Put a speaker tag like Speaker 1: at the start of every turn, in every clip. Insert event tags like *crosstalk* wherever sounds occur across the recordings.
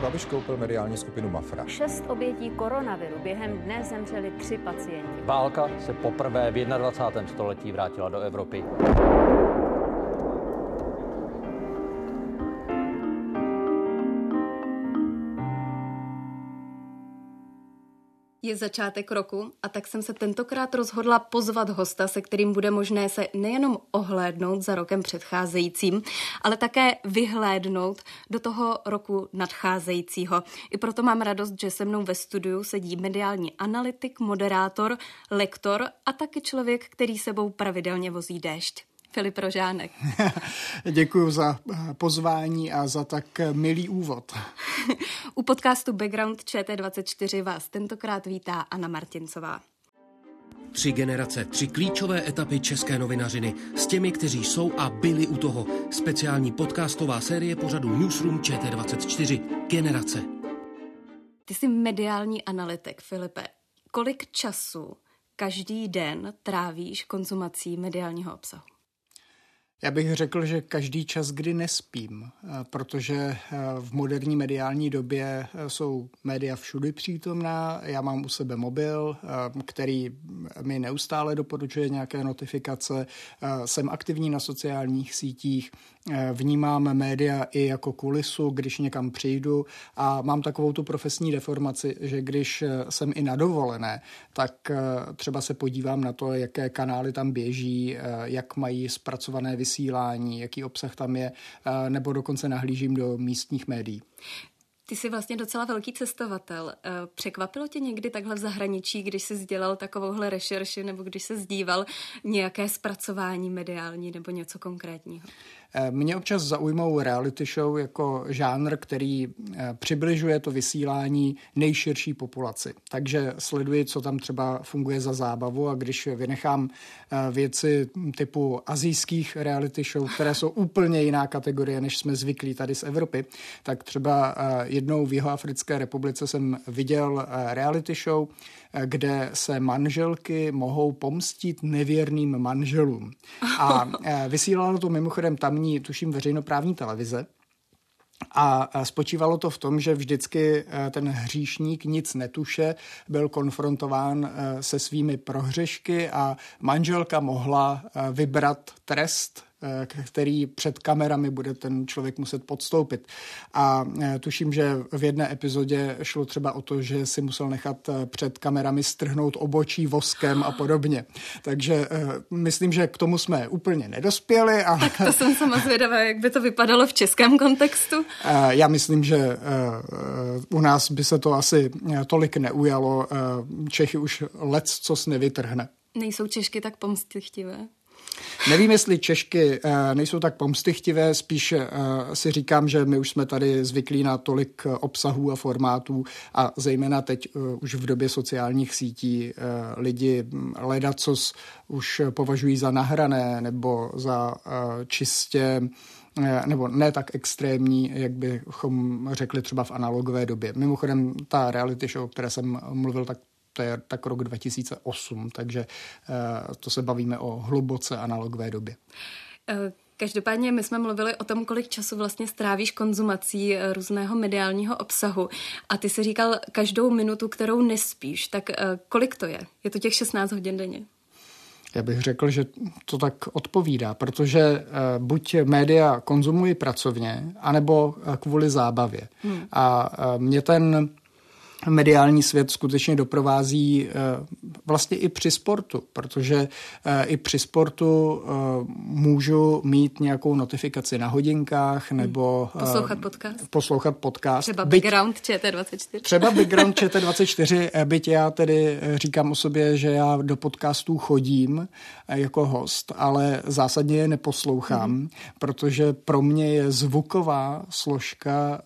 Speaker 1: Andrej Babiš koupil mediální skupinu Mafra.
Speaker 2: Šest obětí koronaviru. Během dne zemřeli tři pacienti.
Speaker 3: Válka se poprvé v 21. století vrátila do Evropy.
Speaker 4: Je začátek roku a tak jsem se tentokrát rozhodla pozvat hosta, se kterým bude možné se nejenom ohlédnout za rokem předcházejícím, ale také vyhlédnout do toho roku nadcházejícího. I proto mám radost, že se mnou ve studiu sedí mediální analytik, moderátor, lektor a taky člověk, který sebou pravidelně vozí déšť. Filip Rožánek. *laughs*
Speaker 5: Děkuji za eh, pozvání a za tak eh, milý úvod. *laughs*
Speaker 4: U podcastu Background ČT24 vás tentokrát vítá Anna Martincová.
Speaker 6: Tři generace, tři klíčové etapy české novinařiny s těmi, kteří jsou a byli u toho. Speciální podcastová série pořadu Newsroom ČT24 Generace.
Speaker 4: Ty jsi mediální analytik, Filipe. Kolik času každý den trávíš konzumací mediálního obsahu?
Speaker 5: Já bych řekl, že každý čas, kdy nespím, eh, protože eh, v moderní mediální době eh, jsou média všudy přítomná. Já mám u sebe mobil, který mi neustále doporučuje nějaké notifikace. Jsem aktivní na sociálních sítích, vnímám média i jako kulisu, když někam přijdu a mám takovou tu profesní deformaci, že když jsem i na dovolené, tak třeba se podívám na to, jaké kanály tam běží, jak mají zpracované vysílání vysílání, jaký obsah tam je, eh, nebo dokonce nahlížím do místních médií.
Speaker 4: Ty jsi vlastně docela velký cestovatel. Eh, překvapilo tě někdy takhle v zahraničí, když jsi dělal takovouhle rešerši nebo když se zdíval nějaké zpracování mediální nebo něco konkrétního?
Speaker 5: Eh, mě občas zaujmou reality show jako žánr, který eh, přibližuje to vysílání nejširší populaci. Takže sleduji, co tam třeba funguje za zábavu a když vynechám eh, věci typu azijských reality show, které jsou úplně jiná kategorie, než jsme zvyklí tady z Evropy, tak třeba jednou v Jihoafrické republice jsem viděl reality show, kde se manželky mohou pomstit nevěrným manželům. A *laughs* vysílalo to mimochodem tamní, tuším, veřejnoprávní televize. A spočívalo to v tom, že vždycky e, ten hříšník nic netuše, byl konfrontován se svými prohřešky a manželka mohla vybrat trest Eh, který před kamerami bude ten člověk muset podstoupit. A eh, tuším, že v jedné epizodě šlo třeba o to, že si musel nechat eh, před kamerami strhnout obočí voskem a podobně. Takže myslím, že k tomu jsme úplně nedospěli. A...
Speaker 4: Tak to jsem sama zvědavá, jak by to vypadalo v českém kontextu.
Speaker 5: Já myslím, že u nás by se to asi tolik neujalo. Čechy už lec co nevytrhne.
Speaker 4: Nejsou Češky tak pomstychtivé?
Speaker 5: Nevím, jestli Češky eh, nejsou tak pomstychtivé, spíš eh, si říkám, že my už jsme tady zvyklí na tolik eh, obsahů a formátů a zejména teď už v době sociálních sítí lidi hm, ledacos už považují za nahrané nebo za čistě nebo ne tak extrémní, jak bychom řekli třeba v analogové době. Mimochodem, ta reality show, o které jsem mluvil, tak to je tak rok 2008, takže eh, to se bavíme o hluboce analogové době.
Speaker 4: Eh, každopádně my jsme mluvili o tom, kolik času vlastně strávíš konzumací eh, různého mediálního obsahu. A ty si říkal každou minutu, kterou nespíš. Tak kolik to je? Je to těch 16 hodin denně?
Speaker 5: Já bych řekl, že to tak odpovídá, protože buď média konzumují pracovně, anebo kvůli zábavě. Hmm. A mě ten mediální svět skutečně doprovází eh, vlastně i při sportu, protože eh, i při sportu eh, můžu mít nějakou notifikaci na hodinkách hmm. nebo
Speaker 4: poslouchat podcast.
Speaker 5: Poslouchat podcast.
Speaker 4: Třeba byť, background ČT24.
Speaker 5: Třeba background *laughs* ČT24, byť já tedy říkám o sobě, že já do podcastů chodím jako host, ale zásadně je neposlouchám, hmm. protože pro mě je zvuková složka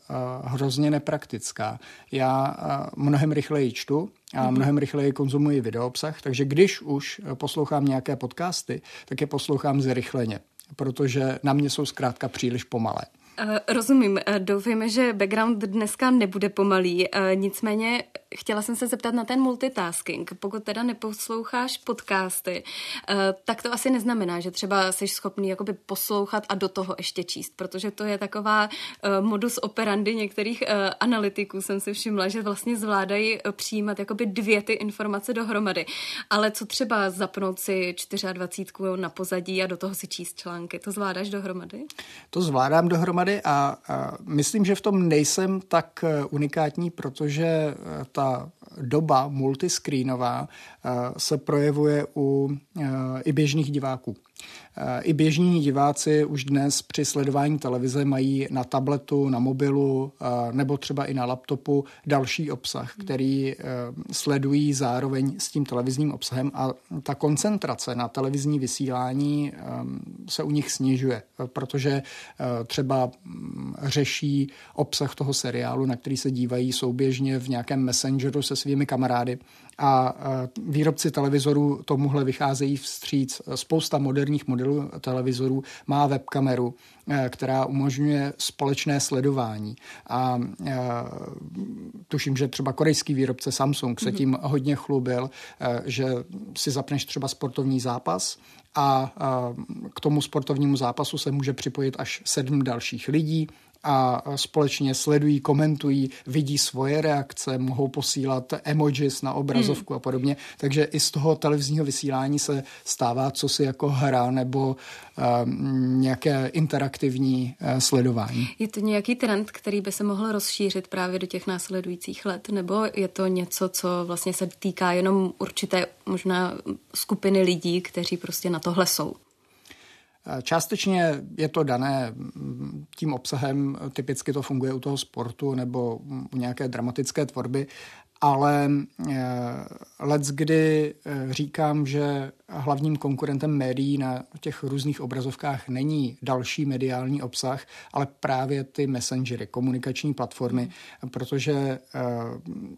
Speaker 5: hrozně nepraktická. Já mnohem rychleji čtu a mhm. mnohem rychleji konzumuji videoobsah, takže když už poslouchám nějaké podcasty, tak je poslouchám zrychleně, protože na mě jsou zkrátka příliš pomalé.
Speaker 4: Rozumím. Doufejme, že background dneska nebude pomalý. Nicméně chtěla jsem se zeptat na ten multitasking. Pokud teda neposloucháš podcasty, tak to asi neznamená, že třeba jsi schopný jakoby poslouchat a do toho ještě číst, protože to je taková modus operandi některých analytiků, jsem si všimla, že vlastně zvládají přijímat jakoby dvě ty informace dohromady. Ale co třeba zapnout si 24 na pozadí a do toho si číst články, to zvládáš dohromady?
Speaker 5: To zvládám dohromady a, a myslím, že v tom nejsem tak eh, unikátní, protože eh, ta doba multiscreenová eh, se projevuje u i běžných diváků. I běžní diváci už dnes při sledování televize mají na tabletu, na mobilu nebo třeba i na laptopu další obsah, který sledují zároveň s tím televizním obsahem a ta koncentrace na televizní vysílání se u nich snižuje, protože třeba mm, řeší obsah toho seriálu, na který se dívají souběžně v nějakém messengeru se svými kamarády a výrobci televizorů tomuhle vycházejí vstříc. Spousta moderních modelů televizorů má webkameru, e, která umožňuje společné sledování. A e, tuším, že třeba korejský výrobce Samsung se mhm. tím hodně chlubil, e, že si zapneš třeba sportovní zápas a k tomu sportovnímu zápasu se může připojit až sedm dalších lidí a společně sledují, komentují, vidí svoje reakce, mohou posílat emojis na obrazovku hmm. a podobně. Takže i z toho televizního vysílání se stává co si jako hra nebo um, nějaké interaktivní uh, sledování.
Speaker 4: Je to nějaký trend, který by se mohl rozšířit právě do těch následujících let? Nebo je to něco, co vlastně se týká jenom určité možná skupiny lidí, kteří prostě na tohle jsou?
Speaker 5: Částečně je to dané tím obsahem, typicky to funguje u toho sportu nebo u nějaké dramatické tvorby, ale eh, let kdy eh, říkám, že hlavním konkurentem médií na těch různých obrazovkách není další mediální obsah, ale právě ty messengery, komunikační platformy, protože eh,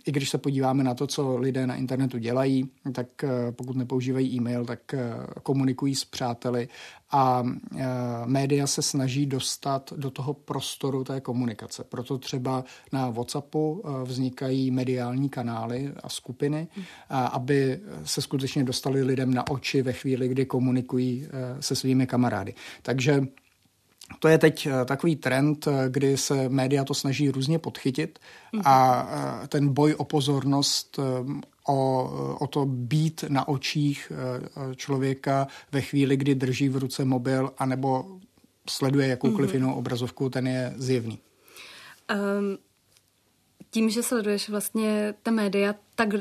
Speaker 5: i když se podíváme na to, co lidé na internetu dělají, tak pokud nepoužívají e-mail, tak komunikují s přáteli a média se snaží dostat do toho prostoru té komunikace. Proto třeba na WhatsAppu vznikají mediální kanály a skupiny, aby se skutečně dostali lidem na oči ve chvíli, kdy komunikují eh, se svými kamarády. Takže to je teď eh, takový trend, eh, kdy se média to snaží různě podchytit a ten boj o pozornost, o, o to být na očích člověka ve chvíli, kdy drží v ruce mobil anebo sleduje jakoukoliv mm-hmm. jinou obrazovku, ten je zjevný. Um,
Speaker 4: tím, že sleduješ vlastně ta média tak, uh,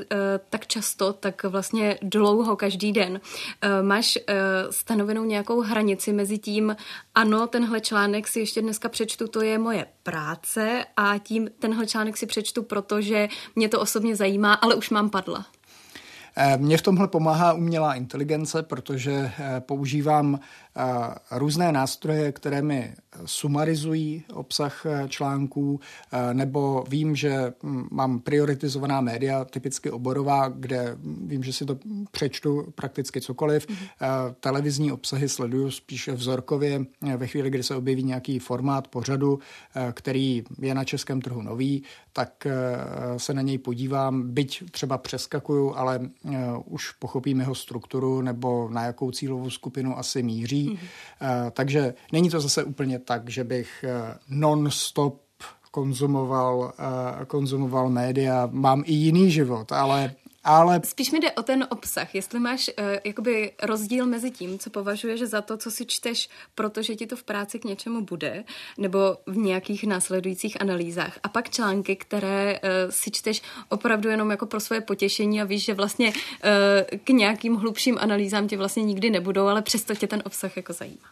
Speaker 4: tak často, tak vlastně dlouho každý den, uh, máš uh, stanovenou nějakou hranici mezi tím, ano, tenhle článek si ještě dneska přečtu, to je moje práce a tím tenhle článek si přečtu, protože mě to osobně zajímá, ale už mám padla.
Speaker 5: Mně v tomhle pomáhá umělá inteligence, protože používám různé nástroje, které mi sumarizují obsah eh, článků, eh, nebo vím, že hm, mám prioritizovaná média, typicky oborová, kde vím, že si to přečtu prakticky cokoliv. Mm-hmm. Televizní obsahy sleduju spíše vzorkově ve chvíli, kdy se objeví nějaký formát pořadu, který je na českém trhu nový, tak se na něj podívám, byť třeba přeskakuju, ale už pochopím jeho strukturu nebo na jakou cílovou skupinu asi míří Mm-hmm. Takže není to zase úplně tak, že bych eh, non-stop konzumoval, eh, konzumoval média. Mám i jiný život, ale ale...
Speaker 4: Spíš mi jde o ten obsah, jestli máš uh, jakoby rozdíl mezi tím, co považuješ za to, co si čteš, protože ti to v práci k něčemu bude, nebo v nějakých následujících analýzách. A pak články, které uh, si čteš opravdu jenom jako pro svoje potěšení a víš, že vlastně uh, k nějakým hlubším analýzám ti vlastně nikdy nebudou, ale přesto tě ten obsah jako zajímá.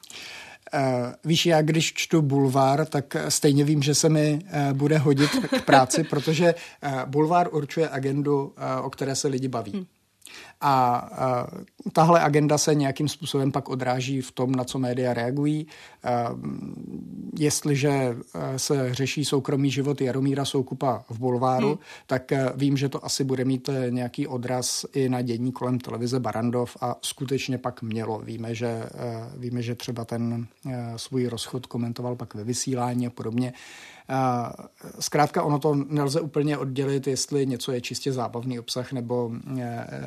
Speaker 5: Uh, víš, já když čtu bulvár, tak stejně vím, že se mi uh, bude hodit k práci, protože uh, bulvár určuje agendu, o které se lidi baví. A, a tahle agenda se nějakým způsobem pak odráží v tom, na co média reagují. A, jestliže e, se řeší soukromý život Jaromíra Soukupa v Bulváru, hmm. tak e, vím, že to asi bude mít e, nějaký odraz i na dění kolem televize Barandov a skutečně pak mělo. Víme, že, víme, že třeba ten svůj rozchod komentoval pak ve vysílání a podobně. Zkrátka ono to nelze úplně oddělit, jestli něco je čistě zábavný obsah nebo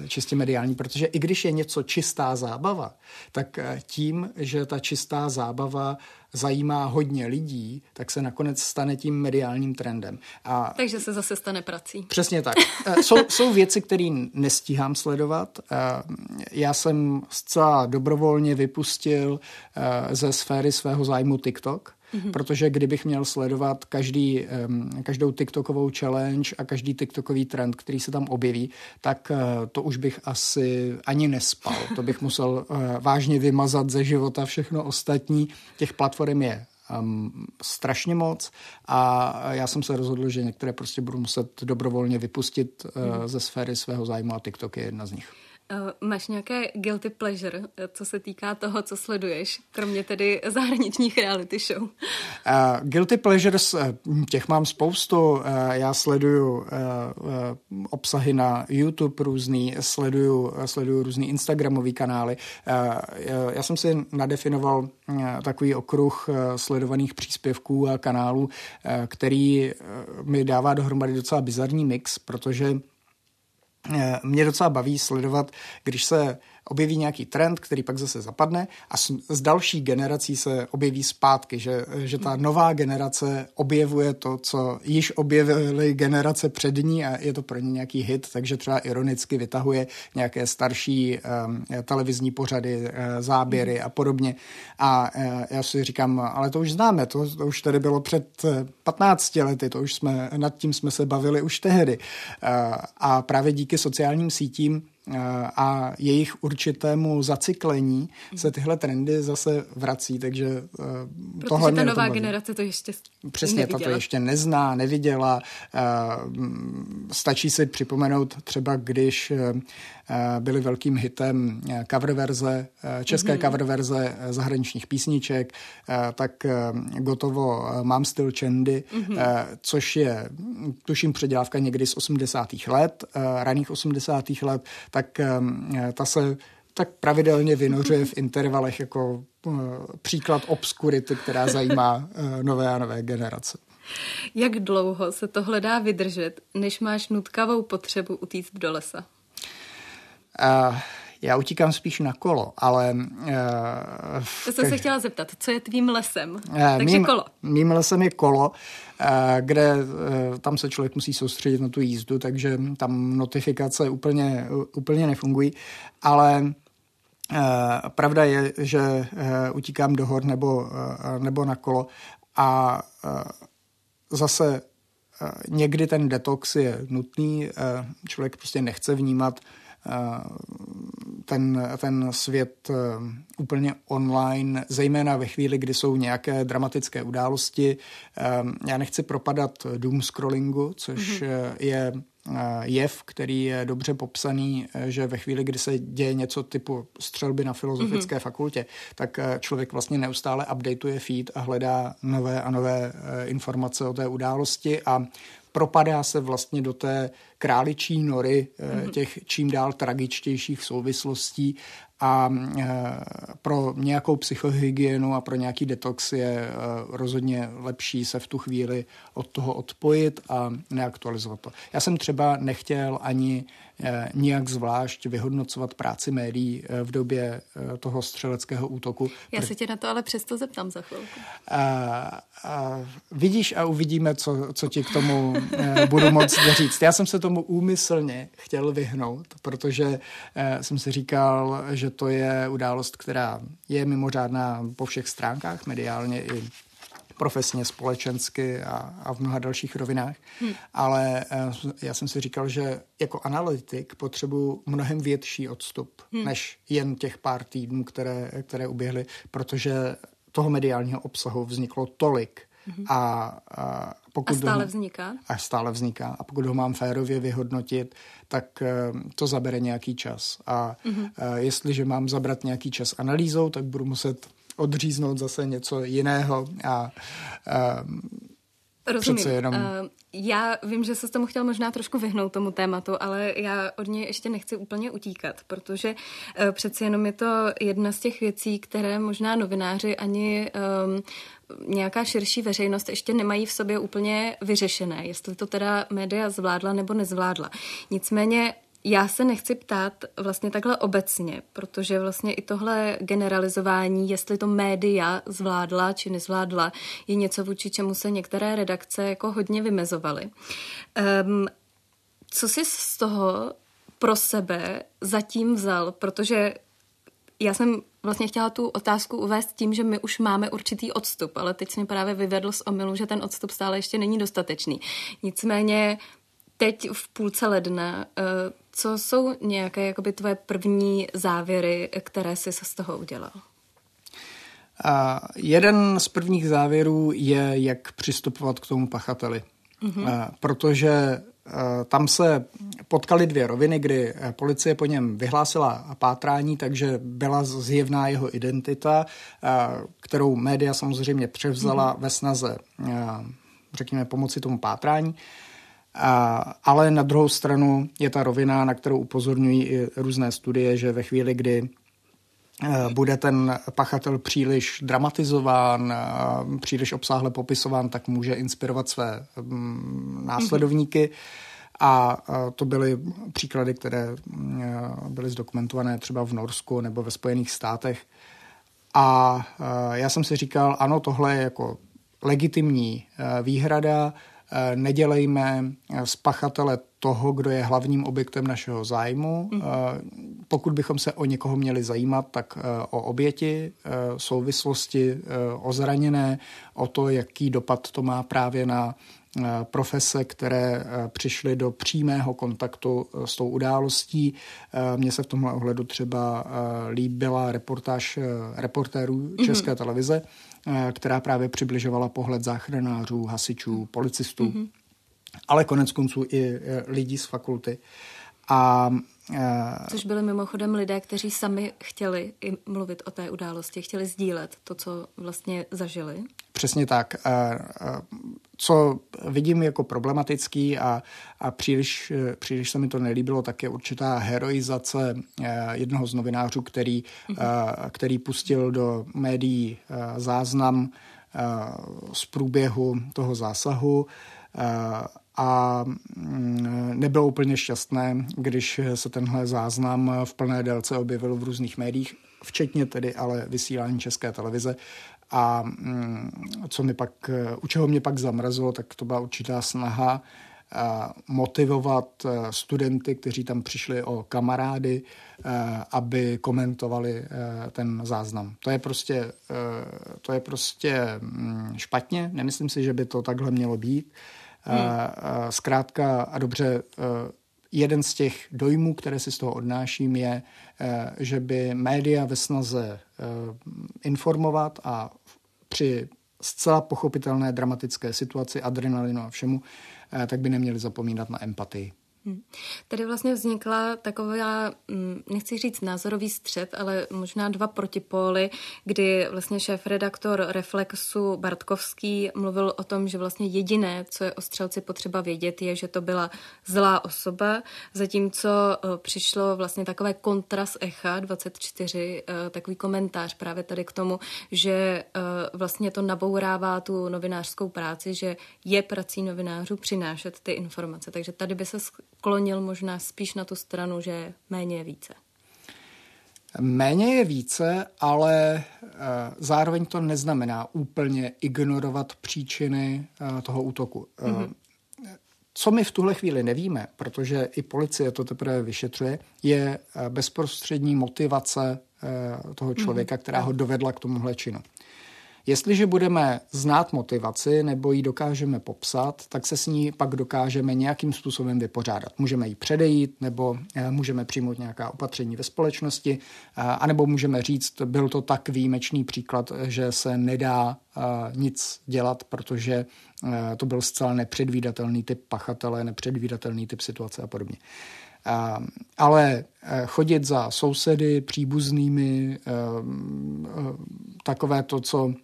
Speaker 5: čistě mediální, protože i když je něco čistá zábava, tak tím, že ta čistá zábava zajímá hodně lidí, tak se nakonec stane tím mediálním trendem.
Speaker 4: A Takže se zase stane prací.
Speaker 5: Přesně tak. jsou, jsou věci, které nestíhám sledovat. Já jsem zcela dobrovolně vypustil ze sféry svého zájmu TikTok, Mm-hmm. Protože kdybych měl sledovat každý, um, každou TikTokovou challenge a každý TikTokový trend, který se tam objeví, tak uh, to už bych asi ani nespal. To bych musel uh, vážně vymazat ze života všechno ostatní. Těch platform je um, strašně moc a já jsem se rozhodl, že některé prostě budu muset dobrovolně vypustit uh, ze sféry svého zájmu a TikTok je jedna z nich.
Speaker 4: Uh, máš nějaké guilty pleasure, eh, co se týká toho, co sleduješ, kromě tedy zahraničních reality show? Uh,
Speaker 5: guilty pleasures, těch mám spoustu. Uh, já sleduju uh, obsahy na YouTube různý, sleduju, sleduju různý Instagramový kanály. Uh, já jsem si nadefinoval uh, takový okruh uh, sledovaných příspěvků a kanálů, uh, který uh, mi dává dohromady docela bizarní mix, protože mě docela baví sledovat, když se objeví nějaký trend, který pak zase zapadne a s, s další generací se objeví zpátky, že, že ta nová generace objevuje to, co již objevily generace před ní a je to pro ně nějaký hit, takže třeba ironicky vytahuje nějaké starší um, televizní pořady, uh, záběry a podobně. A uh, já si říkám, ale to už známe, to, to už tady bylo před 15 lety, to už jsme, nad tím jsme se bavili už tehdy. Uh, a právě díky sociálním sítím a jejich určitému zacyklení se tyhle trendy zase vrací, takže
Speaker 4: eh, Protože tohle ta nová generace to ještě
Speaker 5: Přesně, neviděla. ta to ještě nezná, neviděla. Eh, stačí si připomenout třeba, když eh, byly velkým hitem cover verze, české mm-hmm. cover verze zahraničních písniček, tak gotovo Mám styl Čendy, mm-hmm. což je, tuším, předělávka někdy z 80. let, raných 80. let, tak ta se tak pravidelně vynořuje v *laughs* intervalech jako příklad obskurity, která zajímá nové a nové generace.
Speaker 4: Jak dlouho se to hledá vydržet, než máš nutkavou potřebu utíct do lesa?
Speaker 5: Já utíkám spíš na kolo, ale... Uh,
Speaker 4: to jsem se chtěla zeptat, co je tvým lesem? Uh, Takže mým, kolo.
Speaker 5: Mým lesem je kolo, uh, kde uh, tam se člověk musí soustředit na tu jízdu, takže tam notifikace úplně, úplně nefungují, ale uh, pravda je, že uh, utíkám do hor nebo, uh, nebo na kolo a uh, zase někdy ten detox je nutný, člověk prostě nechce vnímat ten, ten svět úplně online, zejména ve chvíli, kdy jsou nějaké dramatické události. Já nechci propadat doom scrollingu, což mm-hmm. je jev, který je dobře popsaný, že ve chvíli, kdy se děje něco typu střelby na filozofické mm-hmm. fakultě, tak člověk vlastně neustále updateuje feed a hledá nové a nové informace o té události a propadá se vlastně do té králičí nory mm-hmm. těch čím dál tragičtějších souvislostí a eh, pro nějakou psychohygienu a pro nějaký detox je eh, rozhodně lepší se v tu chvíli od toho odpojit a neaktualizovat to. Já jsem třeba nechtěl ani Eh, nijak zvlášť vyhodnocovat práci médií eh, v době eh, toho střeleckého útoku.
Speaker 4: Já se tě na to ale přesto zeptám za chvilku. A,
Speaker 5: a vidíš a uvidíme, co, co ti k tomu budu moct říct. Já jsem se tomu úmyslně chtěl vyhnout, protože jsem si říkal, že to je událost, která je mimořádná po všech stránkách, mediálně i profesně, společensky a, a v mnoha dalších rovinách. Hmm. Ale uh, já jsem si říkal, že jako analytik potřebuji mnohem větší odstup, hmm. než jen těch pár týdnů, které, které uběhly, protože toho mediálního obsahu vzniklo tolik,
Speaker 4: Mhm.
Speaker 5: A, a pokud
Speaker 4: a stále
Speaker 5: ho,
Speaker 4: vzniká?
Speaker 5: A stále vzniká. A pokud ho mám férově vyhodnotit, tak eh, to zabere nějaký čas. A mm-hmm. jestliže mám zabrat nějaký čas analýzou, tak budu muset odříznout zase něco jiného a, a
Speaker 4: Rozumím. Přece jenom... Uh, já vím, že se s tomu chtěl možná trošku vyhnout tomu tématu, ale já od něj ještě nechci úplně utíkat, protože uh, přeci jenom je to jedna z těch věcí, které možná novináři ani um, nějaká širší veřejnost ještě nemají v sobě úplně vyřešené, jestli to teda média zvládla nebo nezvládla. Nicméně já se nechci ptát vlastně takhle obecně, protože vlastně i tohle generalizování, jestli to média zvládla či nezvládla, je něco, vůči čemu se některé redakce jako hodně vymezovaly. Um, co jsi z toho pro sebe zatím vzal? Protože já jsem vlastně chtěla tu otázku uvést tím, že my už máme určitý odstup, ale teď jsi mi právě vyvedl z omylu, že ten odstup stále ještě není dostatečný. Nicméně teď v půlce ledna, eh, co jsou nějaké jakoby tvoje první závěry, které jsi z toho udělal?
Speaker 5: A jeden z prvních závěrů je, jak přistupovat k tomu pachateli. Mm-hmm. A, protože a, tam se potkaly dvě roviny, kdy policie po něm vyhlásila pátrání, takže byla zjevná jeho identita, a, kterou média samozřejmě převzala mm-hmm. ve snaze, a, řekněme, pomoci tomu pátrání. A, ale na druhou stranu je ta rovina, na kterou upozorňují i různé studie, že ve chvíli, kdy eh, bude ten pachatel příliš dramatizován, eh, příliš obsáhle popisován, tak může inspirovat své mm, následovníky. A eh, to byly příklady, které byly zdokumentované třeba v Norsku nebo ve Spojených státech. A já jsem si říkal, ano, tohle je jako legitimní výhrada, nedělejme eh, z pachatele toho, kdo je hlavním objektem našeho zájmu. Mm. Pokud bychom se o někoho měli zajímat, tak o oběti, souvislosti, o zraněné, o to, jaký dopad to má právě na profese, které přišly do přímého kontaktu s tou událostí. Mně se v tomhle ohledu třeba líbila reportáž reportérů mhm. České mm-hmm. televize, Eh, která právě přibližovala pohled záchranářů, hasičů, policistů, mm-hmm. ale konec konců i eh, lidí z fakulty. A
Speaker 4: eh, Což byli mimochodem lidé, kteří sami chtěli i mluvit o té události, chtěli sdílet to, co vlastně zažili.
Speaker 5: Přesně tak co vidím jako problematický a, a příliš, příliš se mi to nelíbilo, tak je určitá heroizace eh, jednoho z novinářů, který, mm-hmm. který pustil do médií eh, záznam z průběhu toho zásahu a mm, nebylo úplně šťastné, když se tenhle záznam v plné délce objevil v různých médiích, včetně tedy ale vysílání České televize a mm, co mi pak, u čeho mě pak zamrzlo, tak to byla určitá snaha motivovat e, studenty, kteří tam přišli o kamarády, e, aby komentovali e, ten záznam. To je prostě, to je prostě mm, špatně, nemyslím si, že by to takhle mělo být. Hmm. Zkrátka a dobře, jeden z těch dojmů, které si z toho odnáším, je, eh, že by média ve snaze eh, informovat a při zcela pochopitelné dramatické situaci, adrenalinu a všemu, eh, tak by neměli zapomínat na empatii.
Speaker 4: Hmm. Tady vlastně vznikla taková, mm, nechci říct názorový střed, ale možná dva protipóly, kdy vlastně šéf-redaktor Reflexu Bartkovský mluvil o tom, že vlastně jediné, co je o střelci potřeba vědět, je, že to byla zlá osoba, zatímco eh, přišlo vlastně takové kontras Echa 24, eh, takový komentář právě tady k tomu, že eh, vlastně to nabourává tu novinářskou práci, že je prací novinářů přinášet ty informace. Takže tady by se klonil možná spíš na tu stranu, že méně je více.
Speaker 5: Méně je více, ale eh, zároveň to neznamená úplně ignorovat příčiny eh, toho útoku. Mm-hmm. Co my v tuhle chvíli nevíme, protože i policie to teprve vyšetřuje, je bezprostřední motivace toho mhm. člověka, která ho dovedla k tomuhle činu. Jestliže budeme znát motivaci nebo ji dokážeme popsat, tak se s ní pak dokážeme nějakým způsobem vypořádat. Můžeme ji předejít, nebo eh, můžeme přijmout nějaká opatření ve společnosti, eh, anebo můžeme říct, byl to tak výjimečný příklad, že se nedá eh, nic dělat, protože to byl zcela nepředvídatelný typ pachatele, nepředvídatelný typ situace a podobně. Ale chodit za sousedy, příbuznými, takové to, co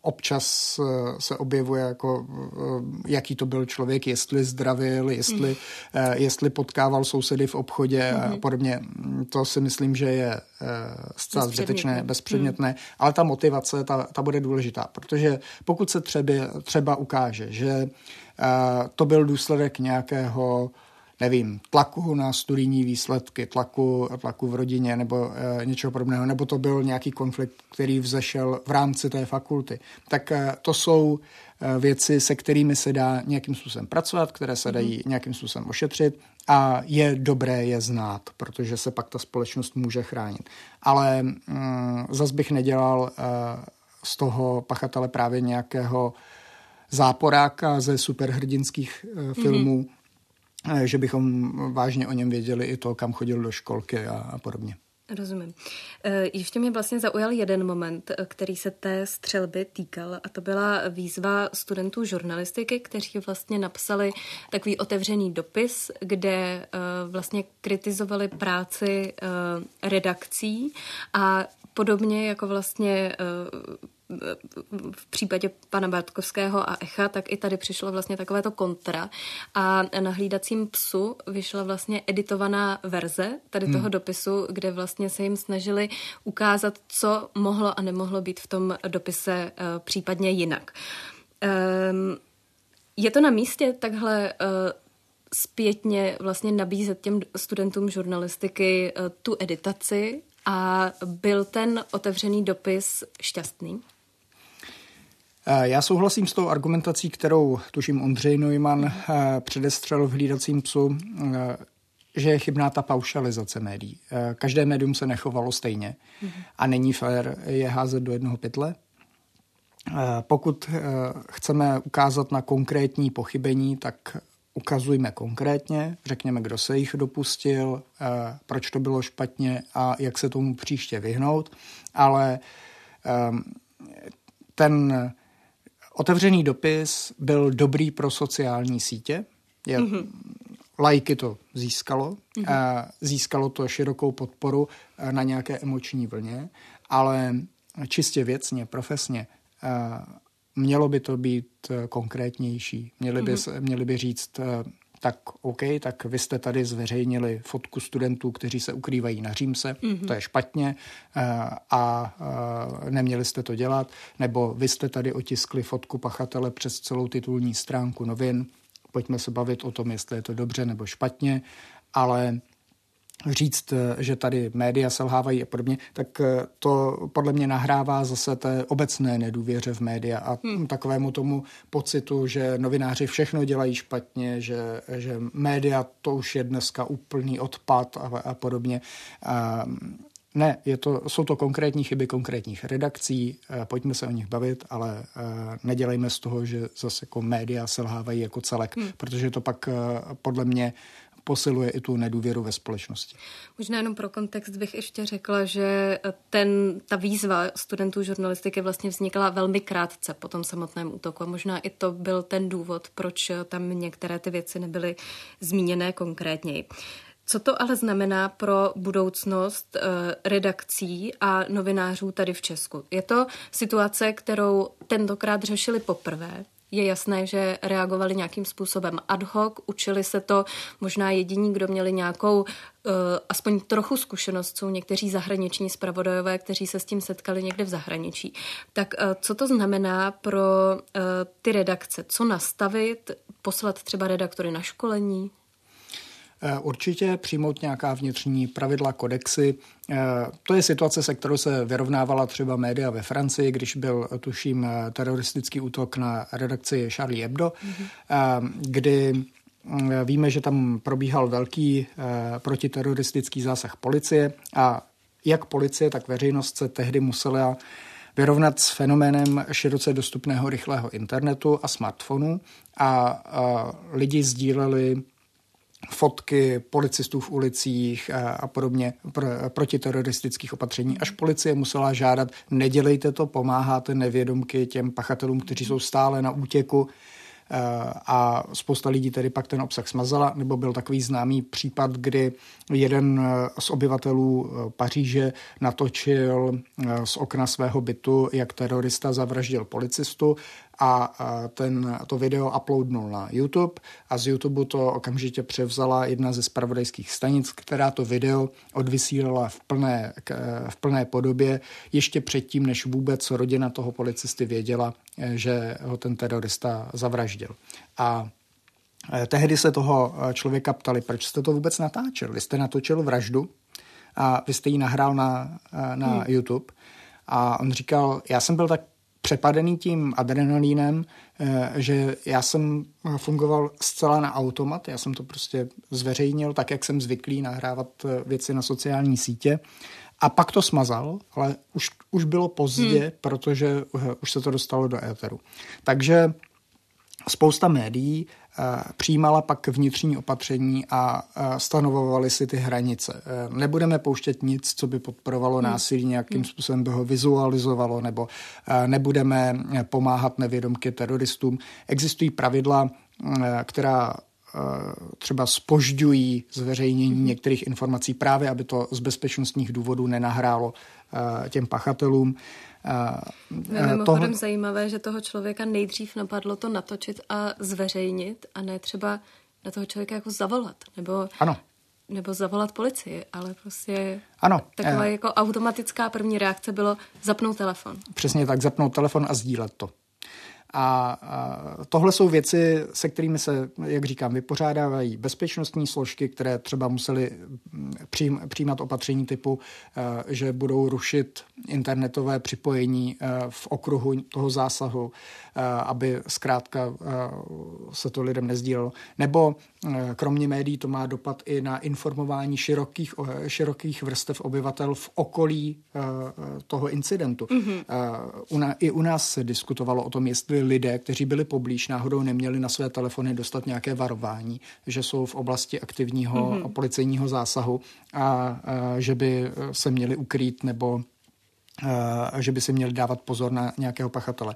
Speaker 5: občas eh, se objevuje, jako, eh, jaký to byl člověk, jestli zdravil, jestli, mm. jestli potkával sousedy v obchodě mm. a mhm. podobně. To si myslím, že je zcela zbytečné, bezpředmětné, mm. ale ta motivace, ta, ta bude důležitá, protože pokud se třeba, třeba ukáže, že to byl důsledek nějakého nevím, tlaku na studijní výsledky, tlaku, tlaku v rodině nebo e, něčeho podobného, nebo to byl nějaký konflikt, který vzešel v rámci té fakulty. Tak e, to jsou e, věci, se kterými se dá nějakým způsobem pracovat, které se dají mhm. nějakým způsobem ošetřit a je dobré je znát, protože se pak ta společnost může chránit. Ale mm, zas bych nedělal e, z toho pachatele právě nějakého záporáka ze superhrdinských e, filmů, mm-hmm že bychom vážně o něm věděli i to, kam chodil do školky a, a podobně.
Speaker 4: Rozumím. Eh, ještě mě vlastně zaujal jeden moment, eh, který se té střelby týkal a to byla výzva studentů žurnalistiky, kteří vlastně napsali takový otevřený dopis, kde vlastně kritizovali práci redakcí a podobně jako vlastně v případě pana Bartkovského a Echa, tak i tady přišlo vlastně takovéto kontra a na hlídacím psu vyšla vlastně editovaná verze tady toho hmm. dopisu, kde vlastně se jim snažili ukázat, co mohlo a nemohlo být v tom dopise uh, případně jinak. Um, je to na místě takhle uh, zpětně vlastně nabízet těm studentům žurnalistiky uh, tu editaci a byl ten otevřený dopis šťastný?
Speaker 5: Eh, já souhlasím s tou argumentací, kterou tuším Ondřej Neumann eh, předestřel v hlídacím psu, eh, že je chybná ta paušalizace médií. Každé médium se nechovalo stejně a není fér je házet do jednoho pytle. Pokud chceme ukázat na konkrétní pochybení, tak ukazujme konkrétně, řekněme, kdo se jich dopustil, proč to bylo špatně a jak se tomu příště vyhnout, ale ten Otevřený dopis byl dobrý pro sociální sítě. Je, mm-hmm. Lajky to získalo. Mm-hmm. Získalo to širokou podporu eh, na nějaké emoční vlně, ale čistě věcně, profesně, eh, mělo by to být eh, konkrétnější. Měli by, mm-hmm. měli by říct, tak OK, tak vy jste tady zveřejnili fotku studentů, kteří se ukrývají na Římse, mm-hmm. to je špatně. Eh, a eh, neměli jste to dělat, nebo vy jste tady otiskli fotku pachatele přes celou titulní stránku novin, pojďme se bavit o tom, jestli je to dobře nebo špatně, ale říct, že tady média selhávají a podobně, tak eh, to podle mě nahrává zase té obecné nedůvěře v média a hmm. takovému tomu pocitu, že novináři všechno dělají špatně, že, že média to už je dneska úplný odpad a, a podobně. A, ne, je to, jsou to konkrétní chyby konkrétních redakcí, eh, pojďme se o nich bavit, ale eh, nedělejme z toho, že zase jako média selhávají jako celek, hmm. protože to pak podle mě posiluje i tu nedůvěru ve společnosti.
Speaker 4: Možná jenom pro kontext bych ještě řekla, že ten, ta výzva studentů žurnalistiky vlastně vznikla velmi krátce po tom samotném útoku a možná i to byl ten důvod, proč tam některé ty věci nebyly zmíněné konkrétněji. Co to ale znamená pro budoucnost uh, redakcí a novinářů tady v Česku? Je to situace, kterou tentokrát řešili poprvé je jasné, že reagovali nějakým způsobem ad hoc, učili se to, možná jediní, kdo měli nějakou uh, aspoň trochu zkušenost, jsou někteří zahraniční zpravodajové, kteří se s tím setkali někde v zahraničí. Tak uh, co to znamená pro uh, ty redakce? Co nastavit? Poslat třeba redaktory na školení?
Speaker 5: Eh, určitě přijmout nějaká vnitřní pravidla, kodexy. Eh, to je situace, se kterou se vyrovnávala třeba média ve Francii, když byl, tuším, eh, teroristický útok na redakci Charlie Hebdo, mm-hmm. kdy mm, víme, že tam probíhal velký protiteroristický zásah policie a jak policie, tak veřejnost se tehdy musela vyrovnat s fenoménem široce dostupného rychlého internetu a smartphonu a, a lidi sdíleli fotky policistů v ulicích a podobně pro, protiteroristických opatření, až policie musela žádat, nedělejte to, pomáháte nevědomky těm pachatelům, kteří jsou stále na útěku. Eh, a spousta lidí tedy pak ten obsah smazala, nebo byl takový známý případ, kdy jeden eh, z obyvatelů eh, Paříže natočil z okna svého bytu, jak terorista zavraždil policistu a ten, to video uploadnul na YouTube a z YouTube to okamžitě převzala jedna ze spravodajských stanic, která to video odvysílala v plné, v plné podobě ještě předtím, než vůbec rodina toho policisty věděla, že ho ten terorista zavraždil. A e, tehdy se toho e, člověka ptali, proč jste to vůbec natáčel? Vy jste natočil vraždu a vy jste ji nahrál na, na hmm. YouTube. A on říkal, já jsem byl tak přepadený tím adrenalínem, že já jsem fungoval zcela na automat, já jsem to prostě zveřejnil tak, jak jsem zvyklý nahrávat věci na sociální sítě a pak to smazal, ale už, už bylo pozdě, hmm. protože už se to dostalo do éteru. Takže spousta médií přijímala pak vnitřní opatření a uh, stanovovaly si ty hranice. Uh, nebudeme pouštět nic, co by podporovalo hmm. násilí, nějakým hmm. způsobem by ho vizualizovalo, nebo nebudeme pomáhat nevědomky teroristům. Existují pravidla, která Eh, třeba spožďují zveřejnění mm-hmm. některých informací právě, aby to z bezpečnostních důvodů nenahrálo eh, těm pachatelům.
Speaker 4: Je mimochodem tohle... zajímavé, že toho člověka nejdřív napadlo to natočit a zveřejnit a ne třeba na toho člověka jako zavolat, nebo
Speaker 5: ano.
Speaker 4: nebo zavolat policii, ale prostě
Speaker 5: ano,
Speaker 4: taková eh... jako automatická první reakce bylo zapnout telefon.
Speaker 5: Přesně tak, zapnout telefon a sdílet to. A tohle jsou věci, se kterými se, jak říkám, vypořádávají bezpečnostní složky, které třeba museli mm, přijímat opatření typu, e, že budou rušit internetové připojení e, v okruhu toho zásahu, e, aby zkrátka se to lidem nezdílelo. Nebo kromě médií to má dopad i na informování širokých, širokých vrstev obyvatel v okolí toho incidentu. Mm-hmm. I u nás se diskutovalo o tom, jestli lidé, kteří byli poblíž, náhodou neměli na své telefony dostat nějaké varování, že jsou v oblasti aktivního mm-hmm. policejního zásahu a, že by se měli ukrýt nebo že by si měli dávat pozor na nějakého pachatele.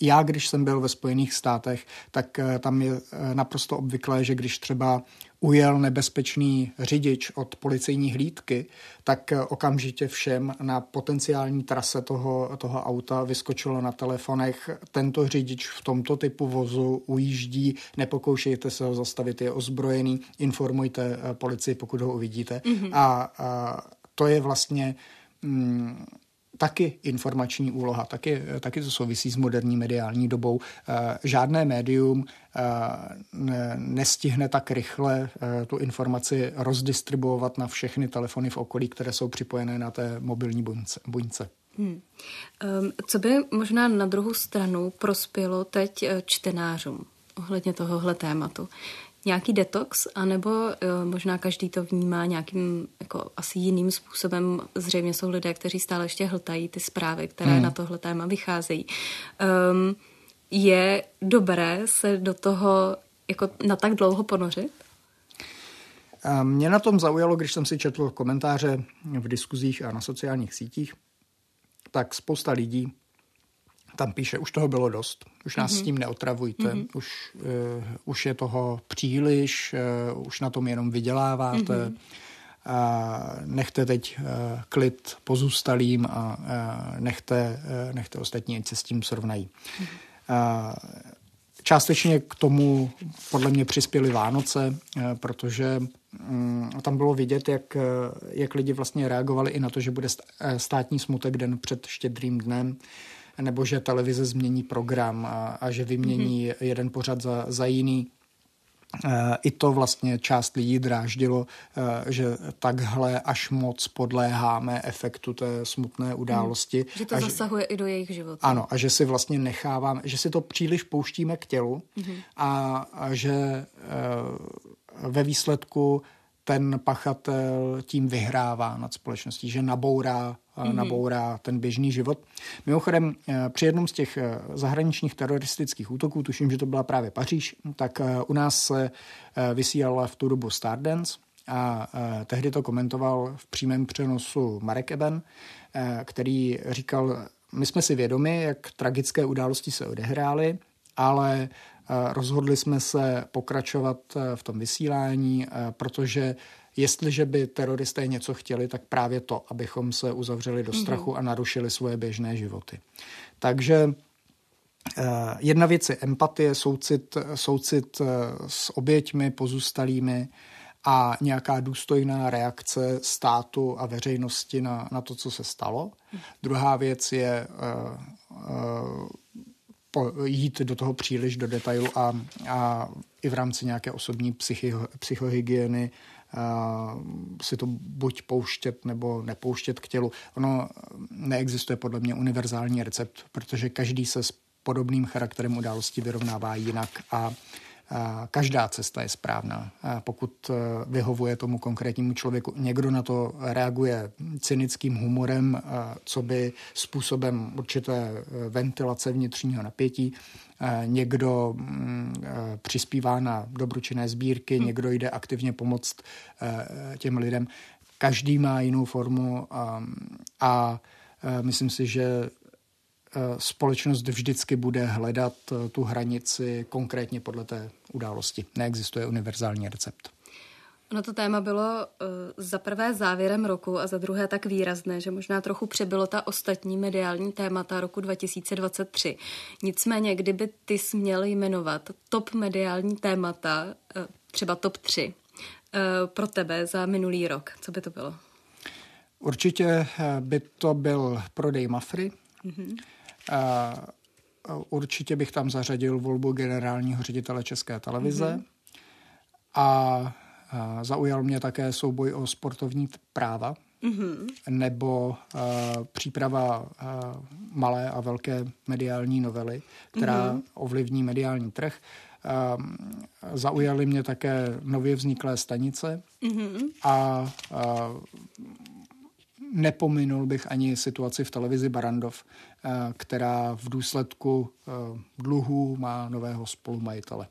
Speaker 5: Já, když jsem byl ve Spojených státech, tak tam je naprosto obvyklé, že když třeba ujel nebezpečný řidič od policejní hlídky, tak okamžitě všem na potenciální trase toho, toho auta vyskočilo na telefonech, tento řidič v tomto typu vozu ujíždí, nepokoušejte se ho zastavit, je ozbrojený, informujte eh, policii, pokud ho uvidíte. Mm-hmm. A, a to je vlastně... Mm, taky informační úloha, taky, taky to souvisí s moderní mediální dobou. Eh, žádné médium eh, nestihne tak rychle eh, tu informaci rozdistribuovat na všechny telefony v okolí, které jsou připojené na té mobilní buňce. Hmm.
Speaker 4: Um, co by možná na druhou stranu prospělo teď čtenářům ohledně tohohle tématu? Nějaký detox, anebo uh, možná každý to vnímá nějakým jako asi jiným způsobem. Zřejmě jsou lidé, kteří stále ještě hltají ty zprávy, které hmm. na tohle téma vycházejí. Um, je dobré se do toho jako na tak dlouho ponořit?
Speaker 5: Mě na tom zaujalo, když jsem si četl komentáře v diskuzích a na sociálních sítích, tak spousta lidí tam píše, už toho bylo dost, už nás mm-hmm. s tím neotravujte, mm-hmm. už, uh, už je toho příliš, uh, už na tom jenom vyděláváte, mm-hmm. uh, nechte teď uh, klid pozůstalým a uh, nechte, uh, nechte ostatní, ať se s tím srovnají. Mm-hmm. Uh, Částečně k tomu podle mě přispěly Vánoce, protože mm, tam bylo vidět, jak, jak lidi vlastně reagovali i na to, že bude státní smutek den před štědrým dnem nebo že televize změní program a, a že vymění mm-hmm. jeden pořad za, za jiný. E, I to vlastně část lidí dráždilo, e, že takhle až moc podléháme efektu té smutné události. Hmm,
Speaker 4: že to
Speaker 5: a
Speaker 4: zasahuje že, i do jejich života.
Speaker 5: Ano, a že si vlastně necháváme, že si to příliš pouštíme k tělu hmm. a, a že e, ve výsledku ten pachatel tím vyhrává nad společností, že nabourá mm-hmm. nabourá ten běžný život. Mimochodem, při jednom z těch zahraničních teroristických útoků, tuším, že to byla právě Paříž, tak u nás se vysílala v tu dobu Stardance a tehdy to komentoval v přímém přenosu Marek Eben, který říkal, my jsme si vědomi, jak tragické události se odehrály, ale rozhodli jsme se pokračovat v tom vysílání, protože jestliže by teroristé něco chtěli, tak právě to, abychom se uzavřeli do strachu mm-hmm. a narušili svoje běžné životy. Takže Jedna věc je empatie, soucit, soucit s oběťmi, pozůstalými a nějaká důstojná reakce státu a veřejnosti na, na to, co se stalo. Druhá věc je po, jít do toho příliš do detailu a, a i v rámci nějaké osobní psychi, psychohygieny si to buď pouštět nebo nepouštět k tělu. Ono neexistuje podle mě univerzální recept, protože každý se s podobným charakterem události vyrovnává jinak a Každá cesta je správná, pokud e, vyhovuje tomu konkrétnímu člověku. Někdo na to reaguje cynickým humorem, e, co by způsobem určité e, ventilace vnitřního napětí. Někdo mm, přispívá na dobročinné sbírky, hmm. někdo jde aktivně pomoct těm lidem. Každý má jinou formu a, a myslím si, že společnost vždycky bude hledat eh, tu hranici konkrétně podle té události. Neexistuje univerzální recept.
Speaker 4: Ono to téma bylo uh, za prvé závěrem roku a za druhé tak výrazné, že možná trochu přebylo ta ostatní mediální témata roku 2023. Nicméně, kdyby ty směl jmenovat top mediální témata, třeba top 3, uh, pro tebe za minulý rok, co by to bylo?
Speaker 5: Určitě by to byl prodej Mafry. Mm-hmm. Určitě bych tam zařadil volbu generálního ředitele České televize mm-hmm. a zaujal mě také souboj o sportovní práva mm-hmm. nebo příprava malé a velké mediální novely, která mm-hmm. ovlivní mediální trh. Zaujaly mě také nově vzniklé stanice mm-hmm. a uh, nepominul bych ani situaci v televizi Barandov, která v důsledku eh, dluhů má nového spolumajitele.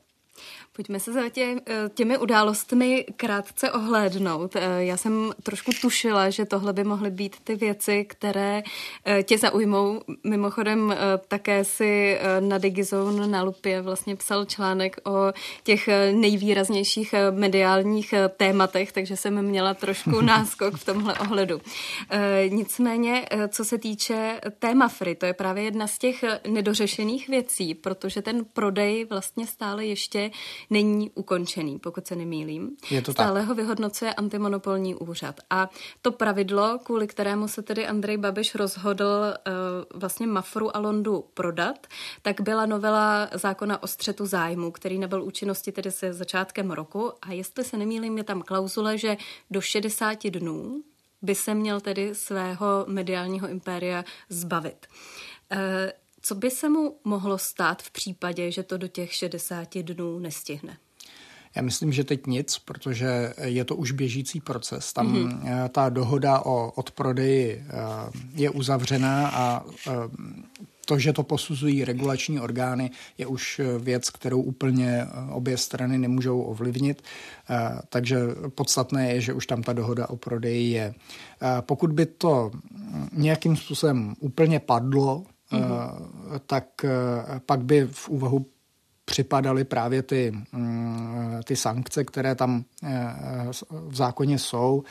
Speaker 4: Pojďme se za tě, eh, těmi událostmi krátce ohlédnout. Eh, já jsem trošku tušila, že tohle by mohly být ty věci, které eh, tě zaujmou. Mimochodem také si na Digizone na Lupě vlastně psal článek o těch nejvýraznějších mediálních tématech, takže jsem měla trošku *laughs* náskok v tomhle ohledu. Nicméně, co se týče téma Free, to je právě jedna z těch nedořešených věcí, protože ten prodej vlastně stále ještě není ukončený, pokud se nemýlím.
Speaker 5: Je to
Speaker 4: Stále
Speaker 5: tak.
Speaker 4: ho vyhodnocuje antimonopolní úřad. A to pravidlo, kvůli kterému se tedy Andrej Babiš rozhodl uh, vlastně Mafru a Londu prodat, tak byla novela zákona o střetu zájmu, který nebyl účinnosti tedy se začátkem roku. A jestli se nemýlím, je tam klauzule, že do 60 dnů by se měl tedy svého mediálního impéria zbavit. Uh, co by se mu mohlo stát v případě, že to do těch 60 dnů nestihne?
Speaker 5: Já myslím, že teď nic, protože je to už běžící proces. Tam mm-hmm. ta dohoda o odprodeji eh, je uzavřená a eh, to, že to posuzují regulační orgány, je už věc, kterou úplně obě strany nemůžou ovlivnit. Takže podstatné je, že už tam ta dohoda o prodeji je. Pokud by to nějakým způsobem úplně padlo, mm-hmm. tak eh, pak by v úvahu připadaly právě ty, mm, ty sankce, které tam eh, v zákoně jsou,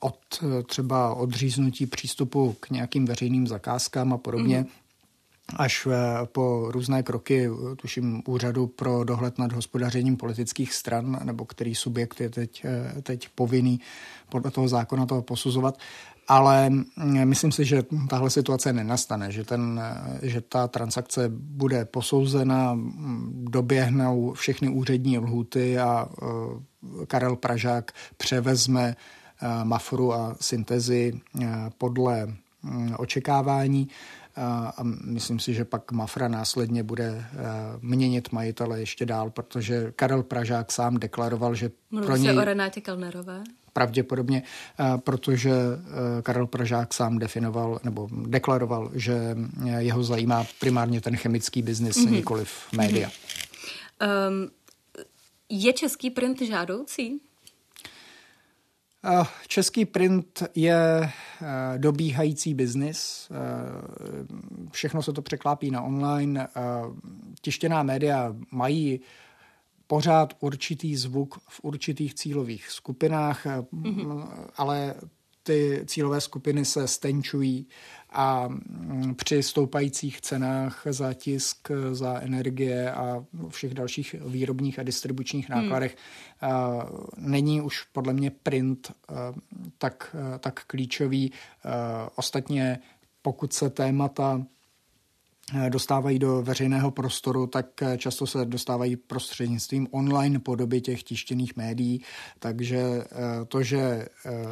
Speaker 5: od třeba odříznutí přístupu k nějakým veřejným zakázkám a podobně, mm-hmm až po různé kroky, tuším, úřadu pro dohled nad hospodařením politických stran, nebo který subjekt je teď, teď povinný podle toho zákona toho posuzovat ale mm, myslím si, že tahle situace nenastane, že, ten, že ta transakce bude posouzena, mm, doběhnou všechny úřední lhuty a e, Karel Pražák převezme e, Mafru a syntezi e, podle mm, očekávání. A myslím si, že pak Mafra následně bude měnit majitele ještě dál, protože Karel Pražák sám deklaroval, že
Speaker 4: Mluví pro něj... se o Renátě Kalnerové?
Speaker 5: Pravděpodobně, protože Karel Pražák sám definoval nebo deklaroval, že jeho zajímá primárně ten chemický biznis, mm-hmm. nikoliv média. Mm-hmm. Um,
Speaker 4: je český print žádoucí?
Speaker 5: Český print je eh, dobíhající biznis. Eh, všechno se to překlápí na online. Eh, tištěná média mají pořád určitý zvuk v určitých cílových skupinách, mm-hmm. ale ty cílové skupiny se stenčují a mm, při stoupajících cenách za tisk, za energie a všech dalších výrobních a distribučních hmm. nákladech hmm. není už podle mě print tak, tak klíčový. Ostatně pokud se témata dostávají do veřejného prostoru, tak eh, často se dostávají prostřednictvím online podoby těch tištěných médií, takže eh, to, že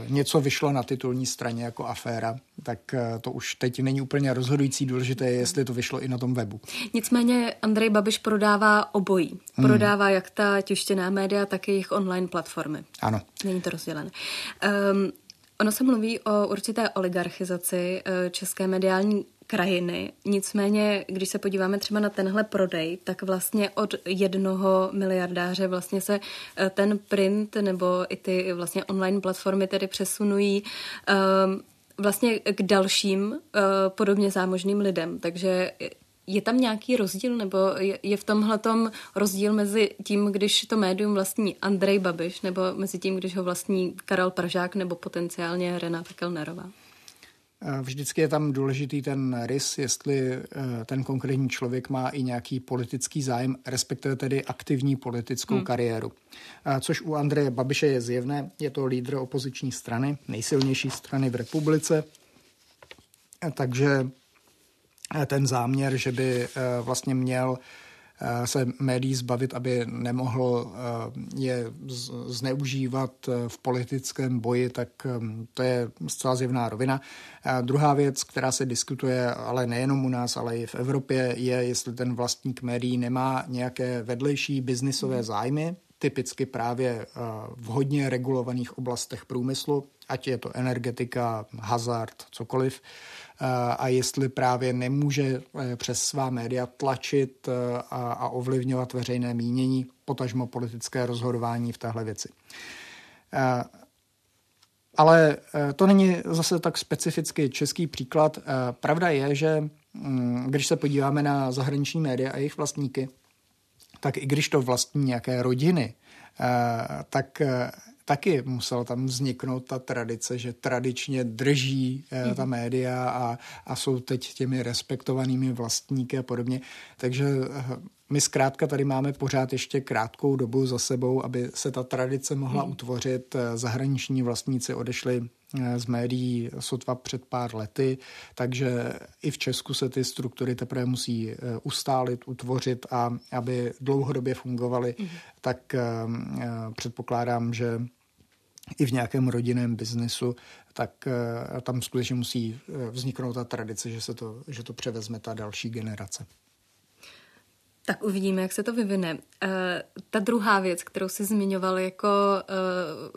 Speaker 5: něco vyšlo na titulní straně jako aféra, tak to už teď není úplně rozhodující. Důležité je, jestli to vyšlo i na tom webu.
Speaker 4: Nicméně Andrej Babiš prodává obojí. Hmm. Prodává hmm. jak ta tištěná média, tak i jejich online platformy.
Speaker 5: Ano.
Speaker 4: Není to rozdělené. Um, Ono se mluví o určité oligarchizaci české mediální krajiny. Nicméně, když se podíváme třeba na tenhle prodej, tak vlastně od jednoho miliardáře vlastně se eh, ten print nebo i ty vlastně online platformy tedy přesunují um, vlastně k dalším podobně zámožným lidem. Takže je tam nějaký rozdíl, nebo je, je v tomhle rozdíl mezi tím, když to médium vlastní Andrej Babiš, nebo mezi tím, když ho vlastní Karel Pražák, nebo potenciálně Renata Kellnerová?
Speaker 5: Vždycky je tam důležitý ten rys, jestli eh, ten konkrétní člověk má i nějaký politický zájem, respektive tedy aktivní politickou hmm. kariéru. Což u Andreje Babiše je zjevné, je to lídr opoziční strany, nejsilnější strany v republice, takže eh, ten záměr, že by eh, vlastně měl Eh, se médií zbavit, aby nemohl eh, je zneužívat eh, v politickém boji, tak to je zcela zjevná rovina. A druhá věc, která se diskutuje, ale nejenom u nás, ale i v Evropě, je, jestli ten vlastník médií nemá nějaké vedlejší biznisové zájmy, typicky právě v hodně regulovaných oblastech průmyslu, ať je to energetika, hazard, cokoliv, a jestli právě nemůže eh, přes svá média tlačit eh, a, ovlivňovat veřejné mínění, potažmo politické rozhodování v téhle věci. Eh, ale to není zase tak specificky český příklad. Pravda je, že mm, když se podíváme na zahraniční média a jejich vlastníky, tak i když to vlastní nějaké rodiny, tak taky musela tam vzniknout ta tradice, že tradičně drží mm. ta média a, a jsou teď těmi respektovanými vlastníky a podobně. Takže eh, my zkrátka tady máme pořád ještě krátkou dobu za sebou, aby se ta tradice mohla mm. utvořit. Eh, zahraniční vlastníci odešli z médií sotva před pár lety, takže i v Česku se ty struktury teprve musí ustálit, utvořit a aby dlouhodobě fungovaly, mm. tak předpokládám, že i v nějakém rodinném biznesu, tak uh, tam skutečně musí uh, vzniknout ta tradice, že, se to, že to převezme ta další generace.
Speaker 4: Tak uvidíme, jak se to vyvine. Uh, ta druhá věc, kterou si zmiňoval jako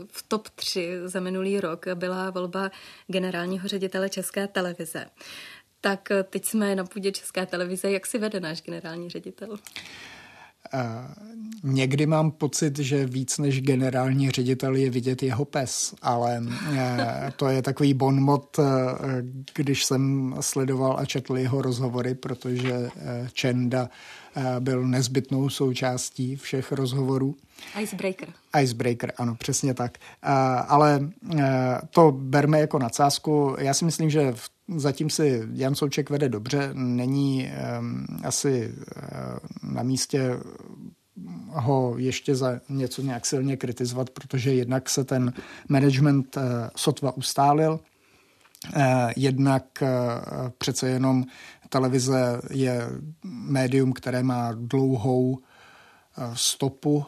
Speaker 4: uh, v top 3 za minulý rok, byla volba generálního ředitele České televize. Tak teď jsme na půdě České televize. Jak si vede náš generální ředitel?
Speaker 5: Někdy mám pocit, že víc než generální ředitel je vidět jeho pes, ale eh, to je takový bonmot, eh, když jsem sledoval a četl jeho rozhovory, protože eh, Čenda byl nezbytnou součástí všech rozhovorů.
Speaker 4: Icebreaker.
Speaker 5: Icebreaker, ano, přesně tak. Ale to berme jako nadsázku. Já si myslím, že Zatím si Jan Souček vede dobře, není um, asi na místě ho ještě za něco nějak silně kritizovat, protože jednak se ten management sotva ustálil, jednak přece jenom televize je médium, které má dlouhou stopu.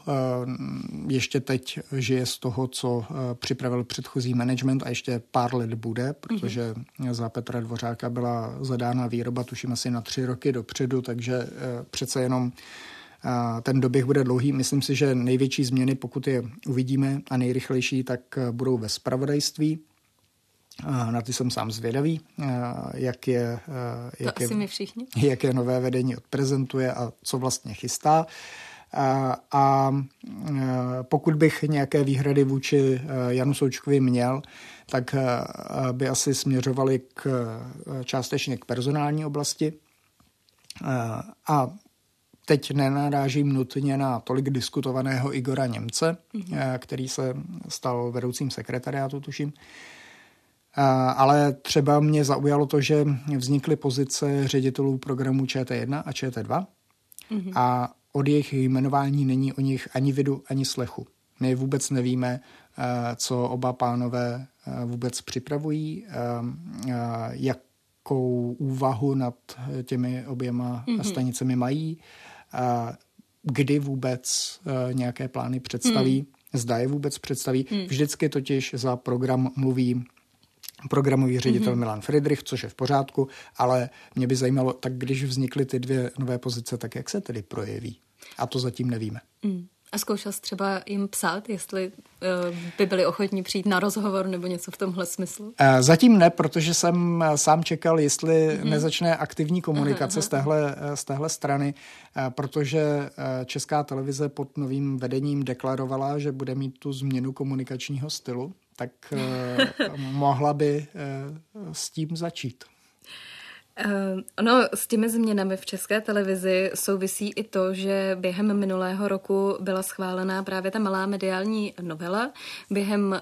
Speaker 5: Ještě teď žije z toho, co připravil předchozí management a ještě pár let bude, protože za Petra Dvořáka byla zadána výroba, tuším asi na tři roky dopředu, takže přece jenom ten doběh bude dlouhý. Myslím si, že největší změny, pokud je uvidíme a nejrychlejší, tak budou ve spravodajství. Na ty jsem sám zvědavý, jak je,
Speaker 4: jak, je,
Speaker 5: jak je nové vedení odprezentuje a co vlastně chystá. A, a pokud bych nějaké výhrady vůči Janu Součkovi měl, tak by asi směřovaly k, částečně k personální oblasti. A teď nenarážím nutně na tolik diskutovaného Igora Němce, mm-hmm. který se stal vedoucím sekretariátu, tuším. Ale třeba mě zaujalo to, že vznikly pozice ředitelů programů ČT1 a ČT2 mm-hmm. a od jejich jmenování není o nich ani vidu, ani slechu. My vůbec nevíme, co oba pánové vůbec připravují, jakou úvahu nad těmi oběma mm-hmm. stanicemi mají kdy vůbec nějaké plány představí, hmm. zda je vůbec představí. Hmm. Vždycky totiž za program mluví programový ředitel mm-hmm. Milan Friedrich, což je v pořádku, ale mě by zajímalo, tak když vznikly ty dvě nové pozice, tak jak se tedy projeví? A to zatím nevíme. Mm.
Speaker 4: A zkoušel jsi třeba jim psát, jestli uh, by byli ochotní přijít na rozhovor nebo něco v tomhle smyslu? Uh,
Speaker 5: zatím ne, protože jsem eh, sám čekal, jestli mm. nezačne aktivní komunikace uh-huh. z, téhle, z téhle strany, protože Česká televize pod novým vedením deklarovala, že bude mít tu změnu komunikačního stylu, tak uh, mohla by uh, s tím začít.
Speaker 4: Uh, ono s těmi změnami v české televizi souvisí i to, že během minulého roku byla schválená právě ta malá mediální novela. Během,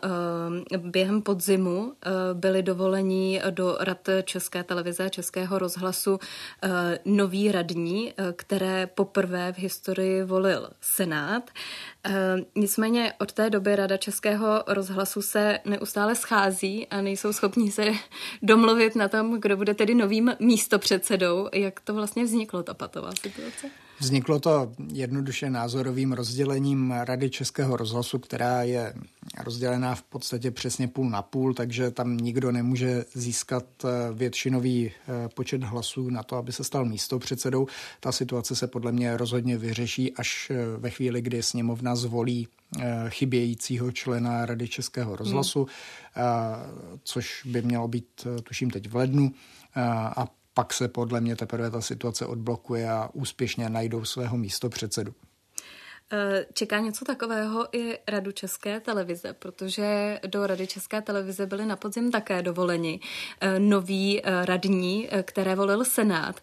Speaker 4: uh, během podzimu uh, byli dovolení do rad České televize a Českého rozhlasu uh, noví radní, uh, které poprvé v historii volil Senát. Uh, nicméně od té doby Rada Českého rozhlasu se neustále schází a nejsou schopni se *laughs* domluvit na tom, kdo bude tedy novým místopředsedou. Jak to vlastně vzniklo, ta patová situace?
Speaker 5: Vzniklo to jednoduše názorovým rozdělením Rady Českého rozhlasu, která je rozdělená v podstatě přesně půl na půl, takže tam nikdo nemůže získat eh, většinový eh, počet hlasů na to, aby se stal místopředsedou. Ta situace se podle mě rozhodně vyřeší až eh, ve chvíli, kdy sněmovna zvolí chybějícího člena Rady Českého rozhlasu, hmm. což by mělo být, tuším, teď v lednu. A pak se podle mě teprve ta situace odblokuje a úspěšně najdou svého místo předsedu.
Speaker 4: Eh, čeká něco takového i Radu České televize, protože do Rady České televize byli na podzim také dovoleni eh, noví eh, radní, které volil Senát.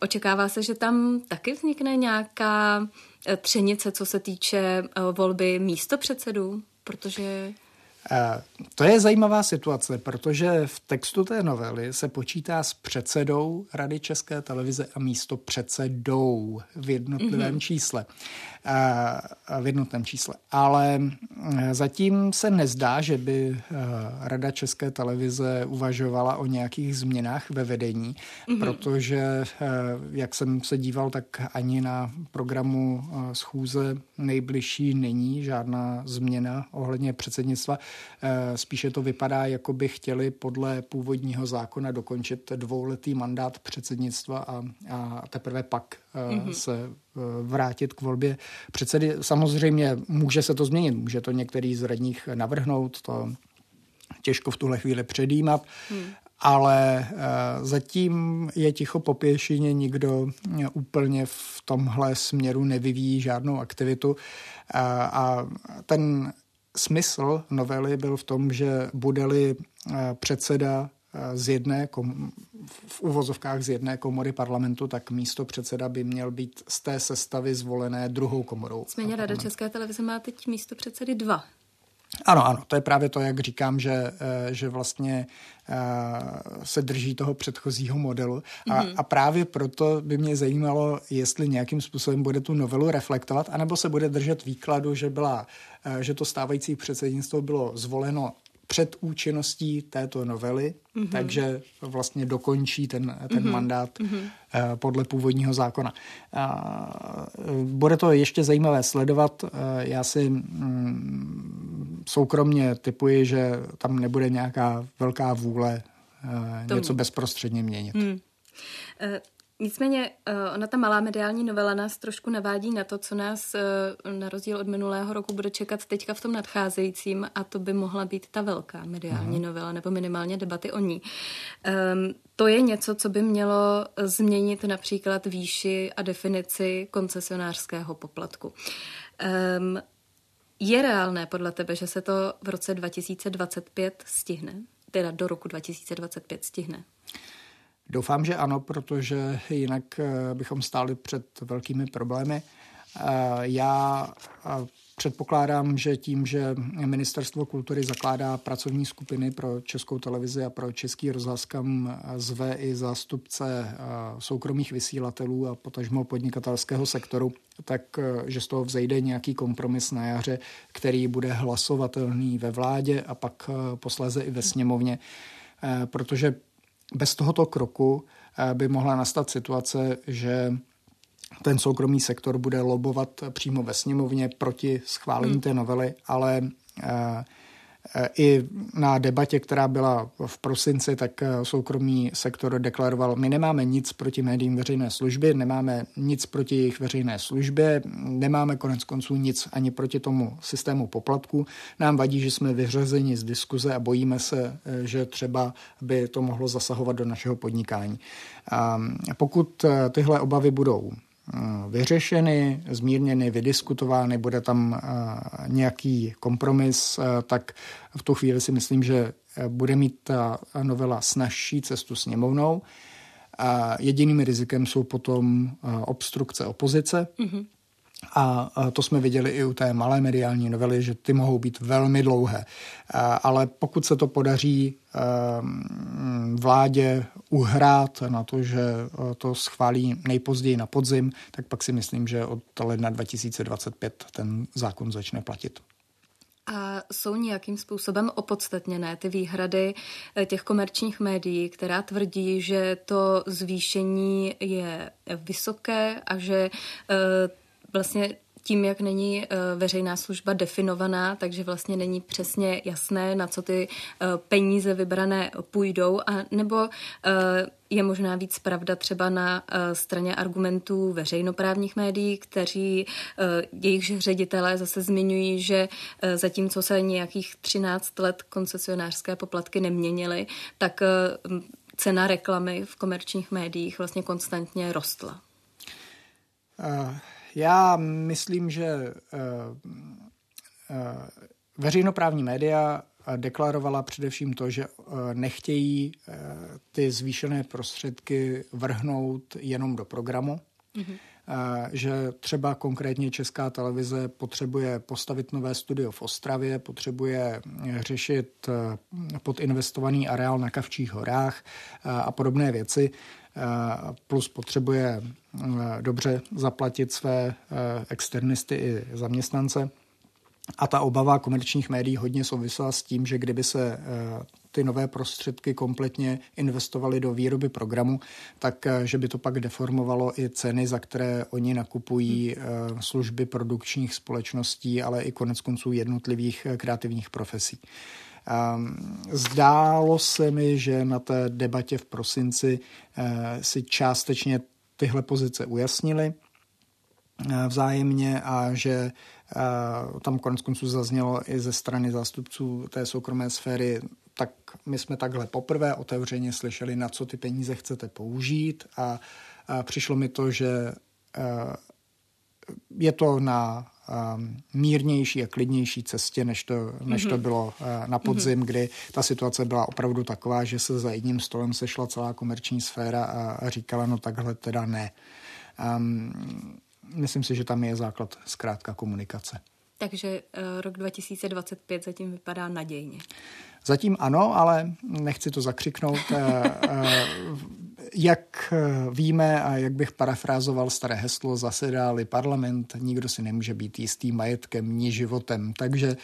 Speaker 4: Očekává se, že tam taky vznikne nějaká třenice, co se týče volby místo předsedů, protože
Speaker 5: to je zajímavá situace, protože v textu té novely se počítá s předsedou Rady České televize a místo předsedou v jednotlivém mm-hmm. čísle v jednotném čísle. Ale zatím se nezdá, že by Rada České televize uvažovala o nějakých změnách ve vedení, mm-hmm. protože, jak jsem se díval, tak ani na programu schůze nejbližší není žádná změna ohledně předsednictva. Spíše to vypadá, jako by chtěli podle původního zákona dokončit dvouletý mandát předsednictva a, a teprve pak mm-hmm. se eh, vrátit k volbě předsedy. Samozřejmě může se to změnit, může to některý z radních navrhnout, to těžko v tuhle chvíli předjímat, hmm. ale zatím je ticho po pěšině, nikdo úplně v tomhle směru nevyvíjí žádnou aktivitu a ten smysl novely byl v tom, že bude-li předseda z jedné, kom, v uvozovkách z jedné komory parlamentu, tak místo předseda by měl být z té sestavy zvolené druhou komorou.
Speaker 4: Nicméně Rada České televize má teď místo předsedy dva.
Speaker 5: Ano, ano, to je právě to, jak říkám, že, eh, že vlastně eh, se drží toho předchozího modelu. A, mm-hmm. a právě proto by mě zajímalo, jestli nějakým způsobem bude tu novelu reflektovat, anebo se bude držet výkladu, že, byla, eh, že to stávající předsednictvo bylo zvoleno před účinností této novely, mm-hmm. takže vlastně dokončí ten, ten mm-hmm. mandát mm-hmm. podle původního zákona. Bude to ještě zajímavé sledovat. Já si mm, soukromně typuji, že tam nebude nějaká velká vůle něco bezprostředně měnit. Mm.
Speaker 4: Nicméně eh, ona ta malá mediální novela nás trošku navádí na to, co nás eh, na rozdíl od minulého roku bude čekat teďka v tom nadcházejícím a to by mohla být ta velká mediální Aha. novela nebo minimálně debaty o ní. Um, to je něco, co by mělo změnit například výši a definici koncesionářského poplatku. Um, je reálné podle tebe, že se to v roce 2025 stihne? Teda do roku 2025 stihne?
Speaker 5: Doufám, že ano, protože jinak eh, bychom stáli před velkými problémy. Eh, já eh, předpokládám, že tím, že Ministerstvo kultury zakládá pracovní skupiny pro českou televizi a pro český rozhlas, kam zve i zástupce soukromých vysílatelů a potažmo podnikatelského sektoru, tak že z toho vzejde nějaký kompromis na jaře, který bude hlasovatelný ve vládě a pak posléze i ve sněmovně. Protože bez tohoto kroku eh, by mohla nastat situace, že ten soukromý sektor bude lobovat přímo ve sněmovně proti schválení hmm. té novely, ale eh, i na debatě, která byla v prosinci, tak eh, soukromý sektor deklaroval, my nemáme nic proti médiím veřejné služby, nemáme nic proti jejich veřejné službě, nemáme konec konců nic ani proti tomu systému poplatku. Nám vadí, že jsme vyřazeni z diskuze a bojíme se, eh, že třeba by to mohlo zasahovat do našeho podnikání. Pokud eh, tyhle obavy budou Eh, vyřešeny, zmírněny, vydiskutovány, bude tam eh, nějaký kompromis, eh, tak v tu chvíli si myslím, že bude mít ta novela snažší cestu sněmovnou. A jediným rizikem jsou potom obstrukce opozice. Mm-hmm. A to jsme viděli i u té malé mediální novely, že ty mohou být velmi dlouhé. Ale pokud se to podaří ehm, vládě uhrát na to, že to schválí nejpozději na podzim, tak pak si myslím, že od ledna 2025 ten zákon začne platit.
Speaker 4: A jsou nějakým způsobem opodstatněné ty výhrady eh, těch komerčních médií, která tvrdí, že to zvýšení je vysoké a že eh, vlastně tím, jak není eh, veřejná služba definovaná, takže vlastně není přesně jasné, na co ty eh, peníze vybrané půjdou, a nebo eh, je možná víc pravda třeba na straně argumentů veřejnoprávních médií, kteří jejich ředitelé zase zmiňují, že zatímco se nějakých 13 let koncesionářské poplatky neměnily, tak cena reklamy v komerčních médiích vlastně konstantně rostla.
Speaker 5: Uh. Já myslím, že eh, eh, veřejnoprávní média deklarovala především to, že eh, nechtějí ty zvýšené prostředky vrhnout jenom do programu, mm-hmm. že třeba konkrétně Česká televize potřebuje postavit nové studio v Ostravě, potřebuje řešit podinvestovaný areál na Kavčích horách a podobné věci plus potřebuje eh, dobře zaplatit své eh, externisty i zaměstnance. A ta obava komerčních médií hodně souvisela s tím, že kdyby se eh, ty nové prostředky kompletně investovaly do výroby programu, tak že by to pak deformovalo i ceny, za které oni nakupují služby produkčních společností, ale i konec konců jednotlivých kreativních profesí. Ehm, zdálo se mi, že na té debatě v prosinci eh, si částečně tyhle pozice ujasnili eh, vzájemně a že eh, tam konec konců zaznělo i ze strany zástupců té soukromé sféry, tak my jsme takhle poprvé otevřeně slyšeli, na co ty peníze chcete použít. A, přišlo mi to, že je to na mírnější a klidnější cestě, než to, než to mhm. bylo uh, na podzim, mm-hmm. kdy ta situace byla opravdu taková, že se za jedním stolem sešla celá komerční sféra a, a říkala, no takhle teda ne. Um, myslím si, že tam je základ zkrátka komunikace.
Speaker 4: Takže uh, rok 2025 zatím vypadá nadějně.
Speaker 5: Zatím ano, ale nechci to zakřiknout. Jak víme a jak bych parafrázoval staré heslo, zasedáli parlament, nikdo si nemůže být jistý majetkem ni životem. Takže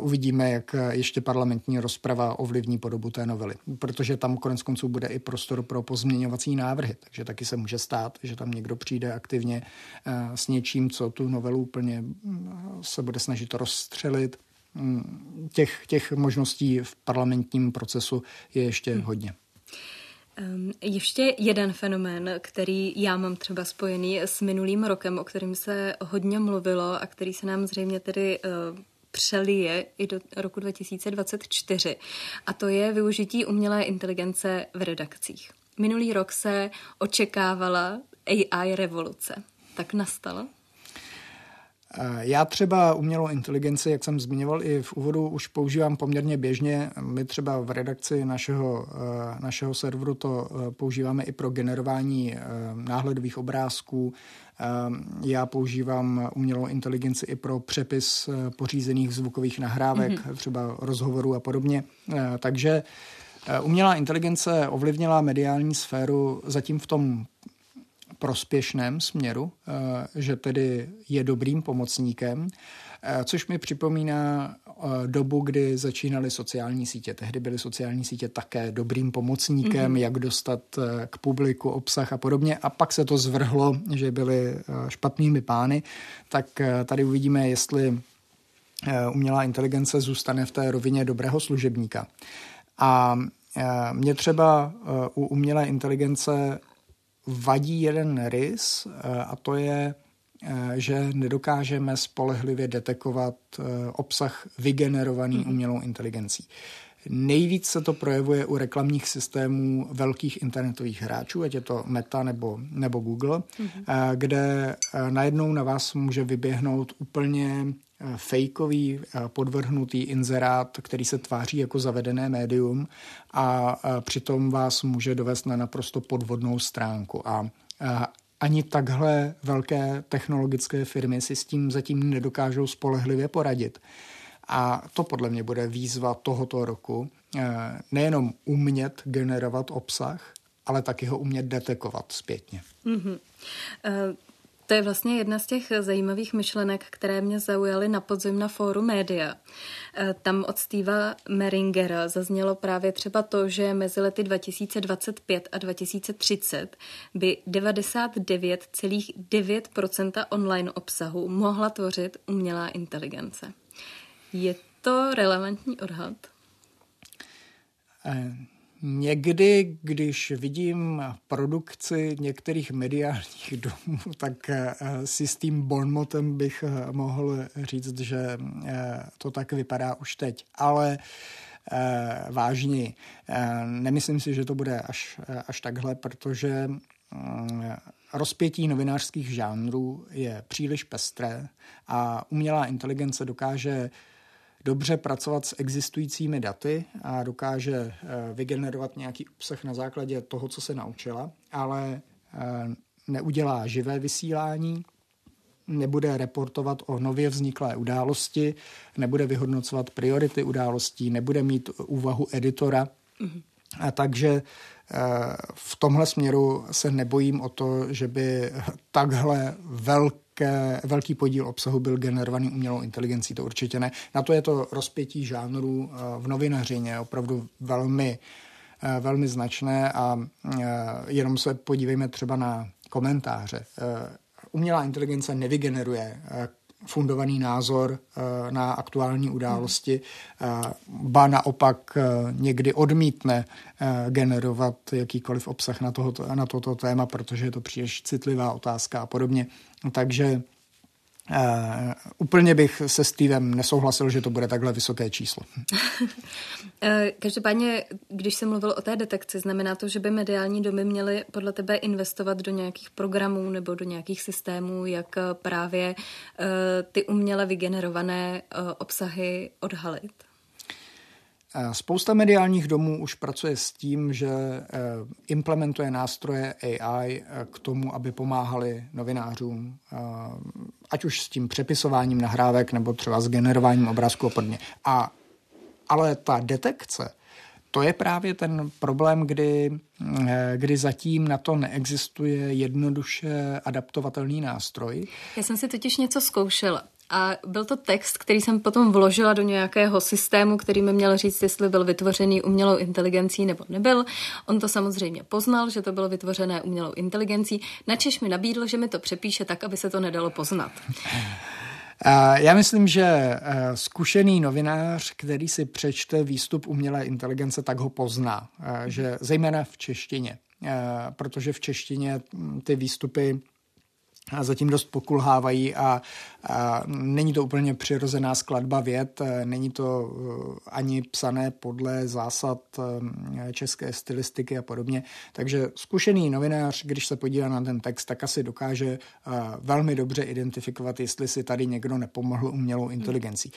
Speaker 5: uvidíme, jak ještě parlamentní rozprava ovlivní podobu té novely, protože tam konec konců bude i prostor pro pozměňovací návrhy, takže taky se může stát, že tam někdo přijde aktivně s něčím, co tu novelu úplně mm, se bude snažit rozstřelit. Mm, těch, těch možností v parlamentním procesu je ještě hmm. hodně.
Speaker 4: Um, ještě jeden fenomén, který já mám třeba spojený s minulým rokem, o kterým se hodně mluvilo a který se nám zřejmě tedy uh, přelije i do roku 2024. A to je využití umělé inteligence v redakcích. Minulý rok se očekávala AI revoluce. Tak nastala?
Speaker 5: Já třeba umělou inteligenci, jak jsem zmiňoval i v úvodu, už používám poměrně běžně. My třeba v redakci našeho, eh, našeho serveru to eh, používáme i pro generování eh, náhledových obrázků. Já používám umělou inteligenci i pro přepis pořízených zvukových nahrávek, mm-hmm. třeba rozhovorů a podobně. Takže umělá inteligence ovlivnila mediální sféru zatím v tom prospěšném směru, eh, že tedy je dobrým pomocníkem, eh, což mi připomíná eh, dobu, kdy začínaly sociální sítě. Tehdy byly sociální sítě také dobrým pomocníkem, mm-hmm. jak dostat k publiku obsah a podobně. A pak se to zvrhlo, že byly špatnými pány. Tak tady uvidíme, jestli umělá inteligence zůstane v té rovině dobrého služebníka. A mě třeba u umělé inteligence vadí jeden rys eh, a to je, eh, že nedokážeme spolehlivě detekovat eh, obsah vygenerovaný mm-hmm. umělou inteligencí. Nejvíc se to projevuje u reklamních systémů velkých internetových hráčů, ať je to Meta nebo, nebo Google, mm-hmm. kde najednou na vás může vyběhnout úplně fejkový podvrhnutý inzerát, který se tváří jako zavedené médium a přitom vás může dovést na naprosto podvodnou stránku. A ani takhle velké technologické firmy si s tím zatím nedokážou spolehlivě poradit. A to podle mě bude výzva tohoto roku. Nejenom umět generovat obsah, ale taky ho umět detekovat zpětně. Mm-hmm.
Speaker 4: Uh... To je vlastně jedna z těch zajímavých myšlenek, které mě zaujaly na podzim na fóru média. E, tam od Steva Meringera zaznělo právě třeba to, že mezi lety 2025 a 2030 by 99,9% online obsahu mohla tvořit umělá inteligence. Je to relevantní odhad?
Speaker 5: Uh. Někdy, když vidím produkci některých mediálních *laughs* domů, tak eh, si s tím bonmotem bych eh, mohl říct, že eh, to tak vypadá už teď. Ale vážně, nemyslím si, že to bude až, až takhle, protože rozpětí novinářských žánrů je příliš pestré a umělá inteligence dokáže dobře pracovat s existujícími daty a dokáže eh, vygenerovat nějaký obsah na základě toho, co se naučila, ale eh, neudělá živé vysílání, nebude reportovat o nově vzniklé události, nebude vyhodnocovat priority událostí, nebude mít úvahu editora. Mm-hmm. A takže eh, v tomhle směru se nebojím o to, že by takhle velký velký podíl obsahu byl generovaný umělou inteligencí, to určitě ne. Na to je to rozpětí žánrů eh, v novinařině opravdu velmi, eh, velmi značné a eh, jenom se podívejme třeba na komentáře. Umělá inteligence nevygeneruje fundovaný názor na aktuální události, ba naopak někdy odmítne generovat jakýkoliv obsah na, tohoto, na toto téma, protože je to příliš citlivá otázka a podobně. Takže Uh, úplně bych se Stevem nesouhlasil, že to bude takhle vysoké číslo. *laughs*
Speaker 4: Eh, každopádně, když jsem mluvil o té detekci, znamená to, že by mediální domy měly podle tebe investovat do nějakých programů nebo do nějakých systémů, jak právě uh, ty uměle vygenerované uh, obsahy odhalit?
Speaker 5: Spousta mediálních domů už pracuje s tím, že eh, implementuje nástroje AI eh, k tomu, aby pomáhali novinářům, eh, ať už s tím přepisováním nahrávek nebo třeba s generováním obrázku a podobně. A, ale ta detekce, to je právě ten problém, kdy, kdy zatím na to neexistuje jednoduše adaptovatelný nástroj.
Speaker 4: Já jsem si totiž něco zkoušela. A byl to text, který jsem potom vložila do nějakého systému, který mi měl říct, jestli byl vytvořený umělou inteligencí nebo nebyl. On to samozřejmě poznal, že to bylo vytvořené umělou inteligencí, načež mi nabídl, že mi to přepíše tak, aby se to nedalo poznat.
Speaker 5: Já myslím, že eh, zkušený novinář, který si přečte výstup umělé inteligence, tak ho pozná, eh, že zejména v češtině, eh, protože v češtině ty výstupy zatím dost pokulhávají a není to úplně přirozená skladba věd, není to eh, ani psané podle zásad eh, české stylistiky a podobně. Takže zkušený novinář, když se podívá na ten text, tak asi dokáže velmi dobře identifikovat, jestli si tady někdo nepomohl umělou inteligencí.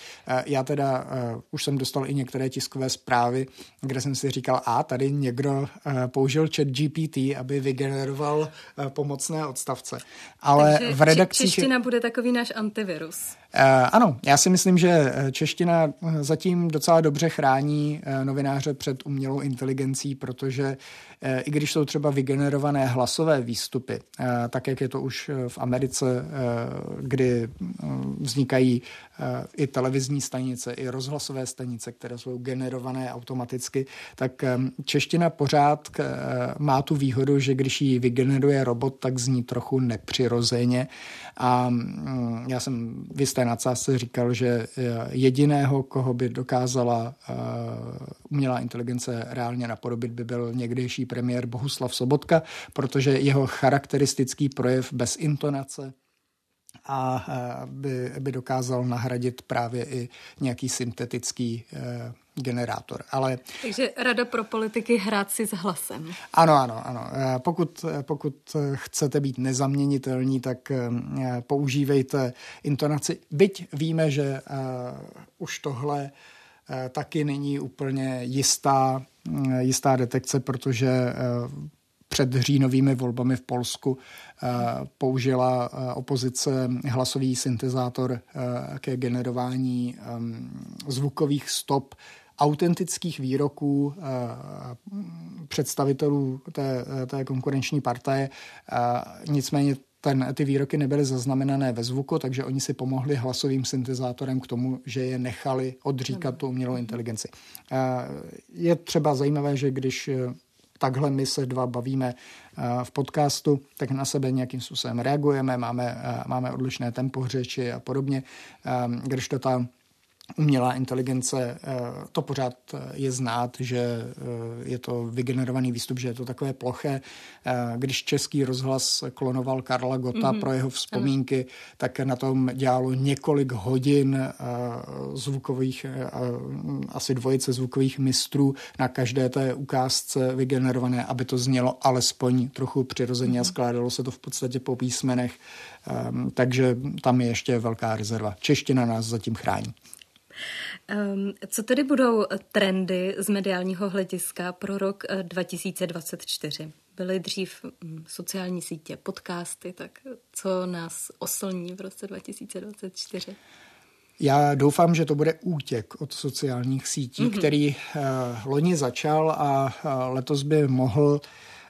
Speaker 5: Já teda už jsem dostal i některé tiskové zprávy, kde jsem si říkal, a tady někdo použil chat GPT, aby vygeneroval pomocné odstavce. Ale ale
Speaker 4: Takže
Speaker 5: v redakcích...
Speaker 4: Čeština bude takový náš antivirus.
Speaker 5: Uh, ano, já si myslím, že eh, čeština eh, zatím docela dobře chrání novináře před umělou inteligencí, protože i když jsou třeba vygenerované hlasové výstupy, tak jak je to už v Americe, kdy uh, vznikají i televizní stanice, i rozhlasové stanice, které jsou generované automaticky, tak čeština pořád má tu výhodu, že když ji vygeneruje robot, tak zní trochu nepřirozeně. A um, já jsem v té nadsázce říkal, že eh, jediného, koho by dokázala uh, umělá inteligence reálně napodobit, by byl někdejší premiér Bohuslav Sobotka, protože jeho charakteristický projev bez intonace a by, by dokázal nahradit právě i nějaký syntetický generátor. Ale...
Speaker 4: Takže rada pro politiky hrát si s hlasem.
Speaker 5: Ano, ano, ano. Eh, pokud, eh, pokud chcete být nezaměnitelní, tak používejte intonaci. Byť víme, že už tohle taky není úplně jistá, jistá detekce, protože před říjnovými volbami v Polsku použila opozice hlasový syntezátor ke generování zvukových stop autentických výroků eh, představitelů té, té konkurenční partaje. Eh, nicméně ten, ty výroky nebyly zaznamenané ve zvuku, takže oni si pomohli hlasovým syntezátorem k tomu, že je nechali odříkat tu umělou inteligenci. Eh, je třeba zajímavé, že když takhle my se dva bavíme v podcastu, tak na sebe nějakým způsobem reagujeme, máme, máme odlišné tempo řeči a podobně, když to ta umělá inteligence, eh, to pořád je znát, že eh, je to vygenerovaný výstup, že je to takové ploché. Eh, když český rozhlas klonoval Karla Gota mm-hmm. pro jeho vzpomínky, ano. tak na tom dělalo několik hodin zvukových, asi dvojice zvukových mistrů na každé té ukázce vygenerované, aby to znělo alespoň trochu přirozeně mm-hmm. a skládalo se to v podstatě po písmenech. Ehm, takže tam je ještě velká rezerva. Čeština nás zatím chrání.
Speaker 4: Um, co tedy budou trendy z mediálního hlediska pro rok 2024? Eh, Byly dřív hm, sociální sítě, podcasty, tak co nás oslní v roce 2024?
Speaker 5: Já doufám, že to bude útěk od sociálních sítí, mm-hmm. který uh, loni začal a uh, letos by mohl uh,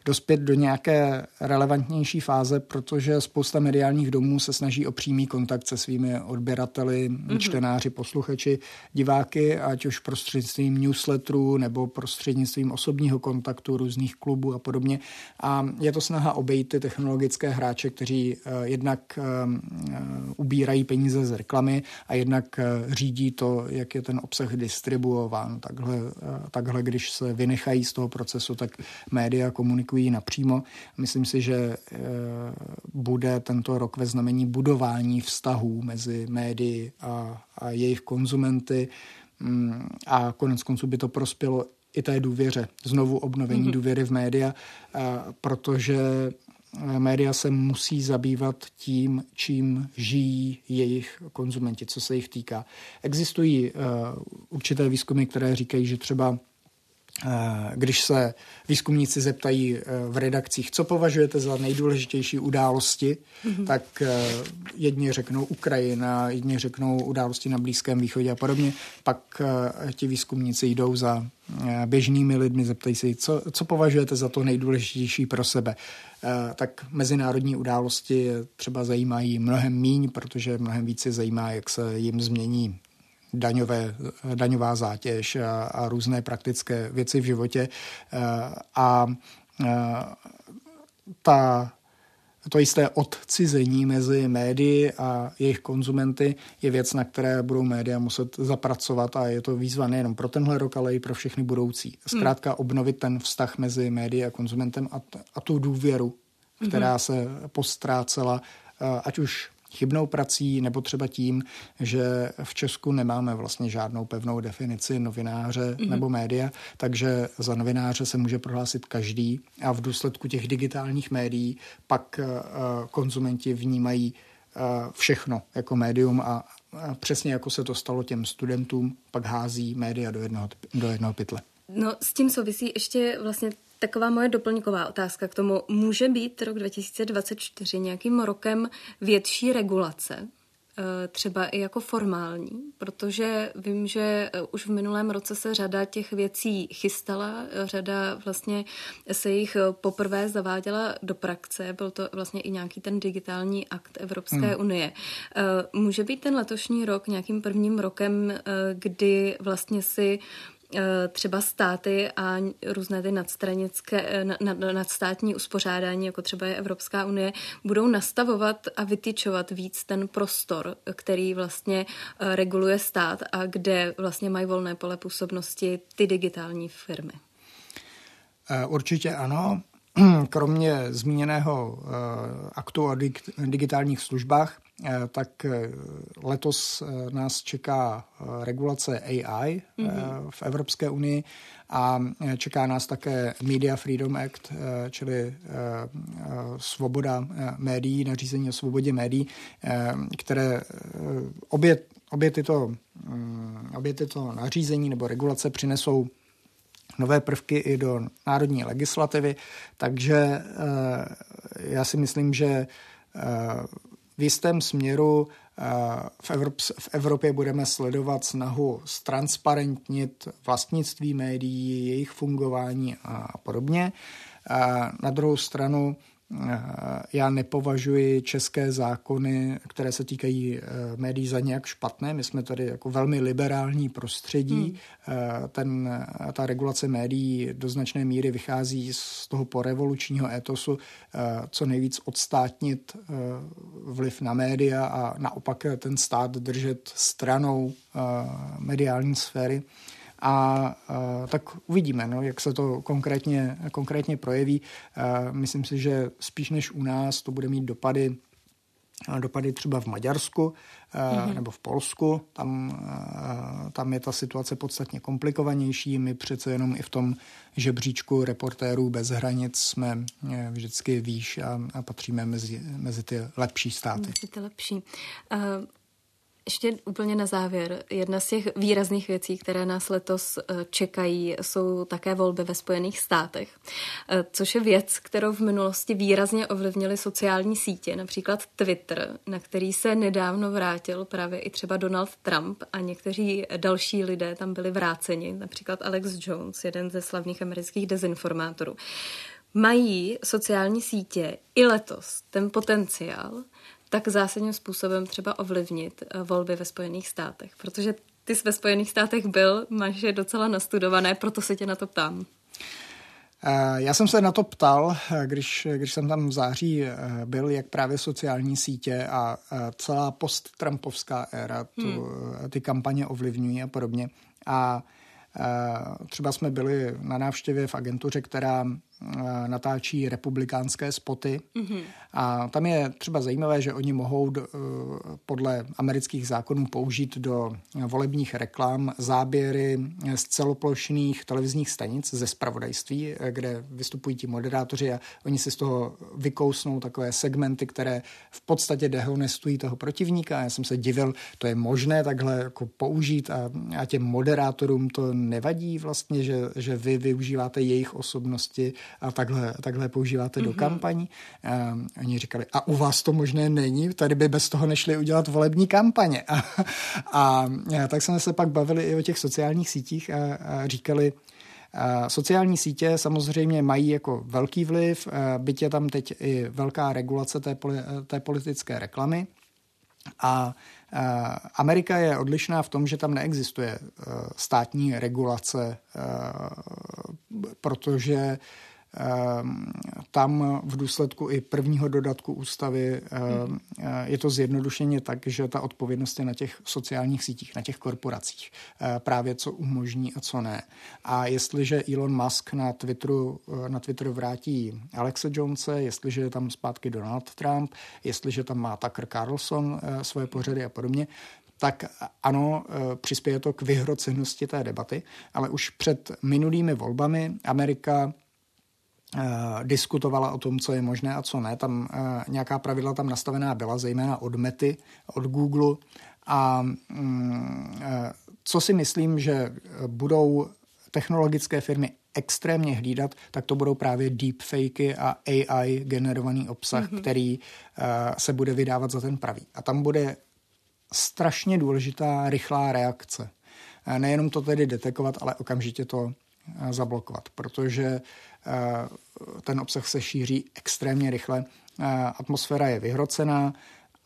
Speaker 5: dospět do nějaké relevantnější fáze, protože spousta mediálních domů se snaží o přímý kontakt se svými odběrateli, mm-hmm. čtenáři, posluchači, diváky, ať už prostřednictvím newsletterů nebo prostřednictvím osobního kontaktu různých klubů a podobně. A je to snaha obejít ty technologické hráče, kteří uh, jednak uh, ubírají peníze z reklamy a jednak uh, řídí to, jak je ten obsah distribuován. Takhle, uh, takhle, když se vynechají z toho procesu, tak média komunikují komunikují napřímo. Myslím si, že eh, bude tento rok ve znamení budování vztahů mezi médii a, a jejich konzumenty mm, a konec konců by to prospělo i té důvěře, znovu obnovení mm-hmm. důvěry v média, protože eh, média se musí zabývat tím, čím žijí jejich konzumenti, co se jich týká. Existují určité výzkumy, které říkají, že třeba když se výzkumníci zeptají v redakcích, co považujete za nejdůležitější události, mm-hmm. tak jedni řeknou Ukrajina, jedni řeknou události na Blízkém východě a podobně. Pak ti výzkumníci jdou za běžnými lidmi, zeptají se, co, co považujete za to nejdůležitější pro sebe. Tak mezinárodní události třeba zajímají mnohem míň, protože mnohem více zajímá, jak se jim změní daňové, daňová zátěž a, a různé praktické věci v životě. A, a ta to jisté odcizení mezi médii a jejich konzumenty je věc, na které budou média muset zapracovat a je to výzva nejenom pro tenhle rok, ale i pro všechny budoucí. Zkrátka obnovit ten vztah mezi médií a konzumentem a, t- a tu důvěru, která mm-hmm. se postrácela, ať už chybnou prací nebo třeba tím, že v Česku nemáme vlastně žádnou pevnou definici novináře mm-hmm. nebo média, takže za novináře se může prohlásit každý a v důsledku těch digitálních médií pak uh, konzumenti vnímají uh, všechno jako médium a přesně jako se to stalo těm studentům, pak hází média do jednoho, do jednoho pytle.
Speaker 4: No s tím souvisí ještě vlastně Taková moje doplňková otázka k tomu. Může být rok 2024 nějakým rokem větší regulace, eh, třeba i jako formální, protože vím, že eh, už v minulém roce se řada těch věcí chystala, řada vlastně se jich eh, poprvé zaváděla do praxe, byl to vlastně i nějaký ten digitální akt Evropské hmm. unie. Může být ten letošní rok nějakým prvním rokem, kdy vlastně si Eh, třeba státy a různé ty nadstranické, eh, nadstátní uspořádání, jako třeba je Evropská unie, budou nastavovat a vytyčovat víc ten prostor, který vlastně eh, reguluje stát a kde vlastně mají volné pole působnosti ty digitální firmy.
Speaker 5: Určitě ano. *clears throat* Kromě zmíněného aktu o digitálních službách Eh, tak eh, letos eh, nás čeká regulace AI mm-hmm. v Evropské unii a čeká nás také Media Freedom Act, čili svoboda médií, nařízení o svobodě médií, které obě, obě, tyto, mm, obě tyto nařízení nebo regulace přinesou nové prvky i do národní legislativy, takže já si myslím, že v jistém směru eh, v, Evrop- v Evropě budeme sledovat snahu ztransparentnit vlastnictví médií, jejich fungování a podobně. Na druhou stranu Eh, já nepovažuji české zákony, které se týkají eh, médií, za nějak špatné. My jsme tady jako velmi liberální prostředí. Hmm. Eh, ten, ta regulace médií do značné míry vychází z toho porevolučního etosu, co nejvíc odstátnit vliv na média a naopak ten stát držet stranou mediální sféry. A, a tak uvidíme, no, jak se to konkrétně, konkrétně projeví. A myslím si, že spíš než u nás to bude mít dopady dopady třeba v Maďarsku mm-hmm. nebo v Polsku. Tam, tam je ta situace podstatně komplikovanější. My přece jenom i v tom žebříčku reportérů bez hranic jsme e, vždycky výš a, a patříme mezi, mezi ty lepší státy.
Speaker 4: Mezi ty lepší. Uh... Ještě úplně na závěr. Jedna z těch výrazných věcí, které nás letos eh, čekají, jsou také volby ve Spojených státech, eh, což je věc, kterou v minulosti výrazně ovlivnily sociální sítě, například Twitter, na který se nedávno vrátil právě i třeba Donald Trump a někteří další lidé tam byli vráceni, například Alex Jones, jeden ze slavných amerických dezinformátorů. Mají sociální sítě i letos ten potenciál, tak zásadním způsobem třeba ovlivnit eh, volby ve Spojených státech. Protože ty jsi ve Spojených státech byl, máš je docela nastudované, proto se tě na to ptám.
Speaker 5: Eh, já jsem se na to ptal, eh, když, když jsem tam v září byl, jak právě sociální sítě a celá post-Trumpovská éra tu, hmm. ty kampaně ovlivňují a podobně. A třeba jsme byli na návštěvě v agentuře, která natáčí republikánské spoty. Mm-hmm. A tam je třeba zajímavé, že oni mohou do, podle amerických zákonů použít do volebních reklam záběry z celoplošných televizních stanic ze spravodajství, kde vystupují ti moderátoři a oni si z toho vykousnou takové segmenty, které v podstatě dehonestují toho protivníka. Já jsem se divil, to je možné takhle jako použít a, a těm moderátorům to nevadí vlastně, že, že vy využíváte jejich osobnosti a takhle, takhle používáte mm-hmm. do mhm. kampaní. A oni říkali, a u vás to možné není, tady by bez toho nešli udělat volební kampaně. *laughs* A, a, a tak jsme se pak bavili i o těch sociálních sítích a, a říkali, a sociální sítě samozřejmě mají jako velký vliv, byť je tam teď i velká regulace té, té politické reklamy. A Amerika je odlišná v tom, že tam neexistuje e, státní regulace, e, protože Ehm, tam v důsledku i prvního dodatku ústavy ehm, je to zjednodušeně tak, že ta odpovědnost je na těch sociálních sítích, na těch korporacích. Eh, právě co umožní a co ne. A jestliže Elon Musk na Twitteru, eh, na Twitteru vrátí Alexe Jonese, jestliže je tam zpátky Donald Trump, jestliže tam má Tucker Carlson eh, svoje pořady a podobně, tak ano, přispěje to k vyhrocenosti té debaty, ale už před minulými volbami Amerika Eh, diskutovala o tom, co je možné a co ne. Tam eh, nějaká pravidla tam nastavená byla, zejména od Mety, od Google. A mm, eh, co si myslím, že budou technologické firmy extrémně hlídat, tak to budou právě deepfakey a AI generovaný obsah, mm-hmm. který se bude vydávat za ten pravý. A tam bude strašně důležitá rychlá reakce. Nejenom to tedy detekovat, ale okamžitě to zablokovat, protože Eh, ten obsah se šíří extrémně rychle, eh, atmosféra je vyhrocená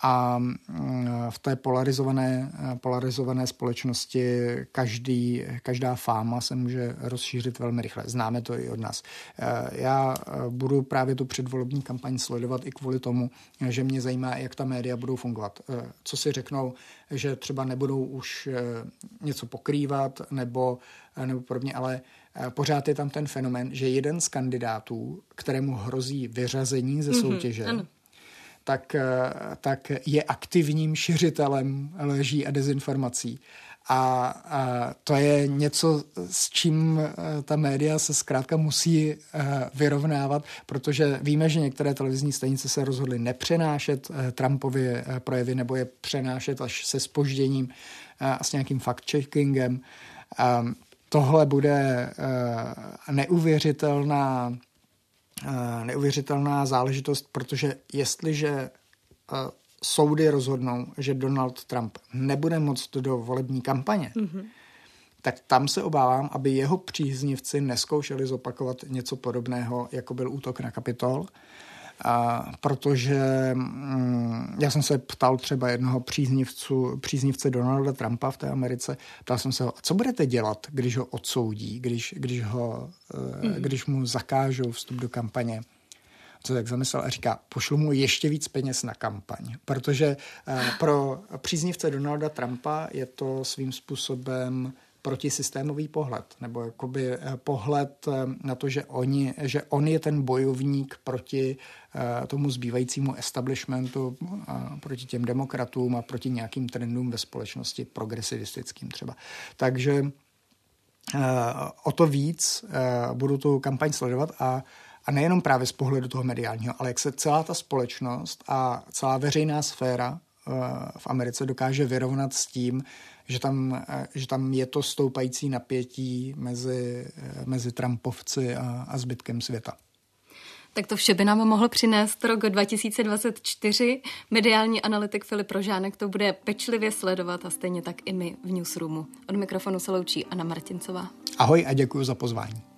Speaker 5: a mm, v té polarizované, eh, polarizované společnosti každý, každá fáma se může rozšířit velmi rychle. Známe to i od nás. Já budu právě tu předvolební kampaň sledovat i kvůli tomu, že mě zajímá, jak ta média budou fungovat. Co si řeknou, že třeba nebudou už něco pokrývat nebo, nebo podobně, ale Eh, pořád je tam ten fenomen, že jeden z kandidátů, kterému hrozí vyřazení ze mhm, soutěže, mm-hmm, tak, eh, tak je aktivním šiřitelem lží a dezinformací. A, a to je něco, s čím eh, ta média se zkrátka musí vyrovnávat, protože víme, že některé televizní stanice se rozhodly nepřenášet Trumpovy projevy nebo je přenášet až se spožděním a s nějakým fact-checkingem. Ehm, tohle bude eh, neuvěřitelná, eh, neuvěřitelná záležitost, protože jestliže eh, soudy rozhodnou, že Donald Trump nebude moct do volební kampaně, mm-hmm. tak tam se obávám, aby jeho příznivci neskoušeli zopakovat něco podobného, jako byl útok na Kapitol, a protože mm, já jsem se ptal třeba jednoho příznivcu, příznivce Donalda Trumpa v té Americe, ptal jsem se ho, co budete dělat, když ho odsoudí, když, když, ho, mm. když mu zakážou vstup do kampaně co tak zamyslel a říká, pošlu mu ještě víc peněz na kampaň, protože eh, pro příznivce Donalda Trumpa je to svým způsobem protisystémový pohled, nebo jakoby eh, pohled eh, na to, že, oni, že on je ten bojovník proti eh, tomu zbývajícímu establishmentu, proti těm demokratům a proti nějakým trendům ve společnosti, progresivistickým třeba. Takže o to víc budu tu kampaň sledovat a a nejenom právě z pohledu toho mediálního, ale jak se celá ta společnost a celá veřejná sféra v Americe dokáže vyrovnat s tím, že tam, eh, že tam je to stoupající napětí mezi, eh, mezi Trumpovci a, a zbytkem světa.
Speaker 4: Tak to vše by nám mohl přinést rok 2024. Mediální analytik Filip Rožánek to bude pečlivě sledovat a stejně tak i my v Newsroomu. Od mikrofonu se loučí Anna Martincová.
Speaker 5: Ahoj a děkuji za pozvání.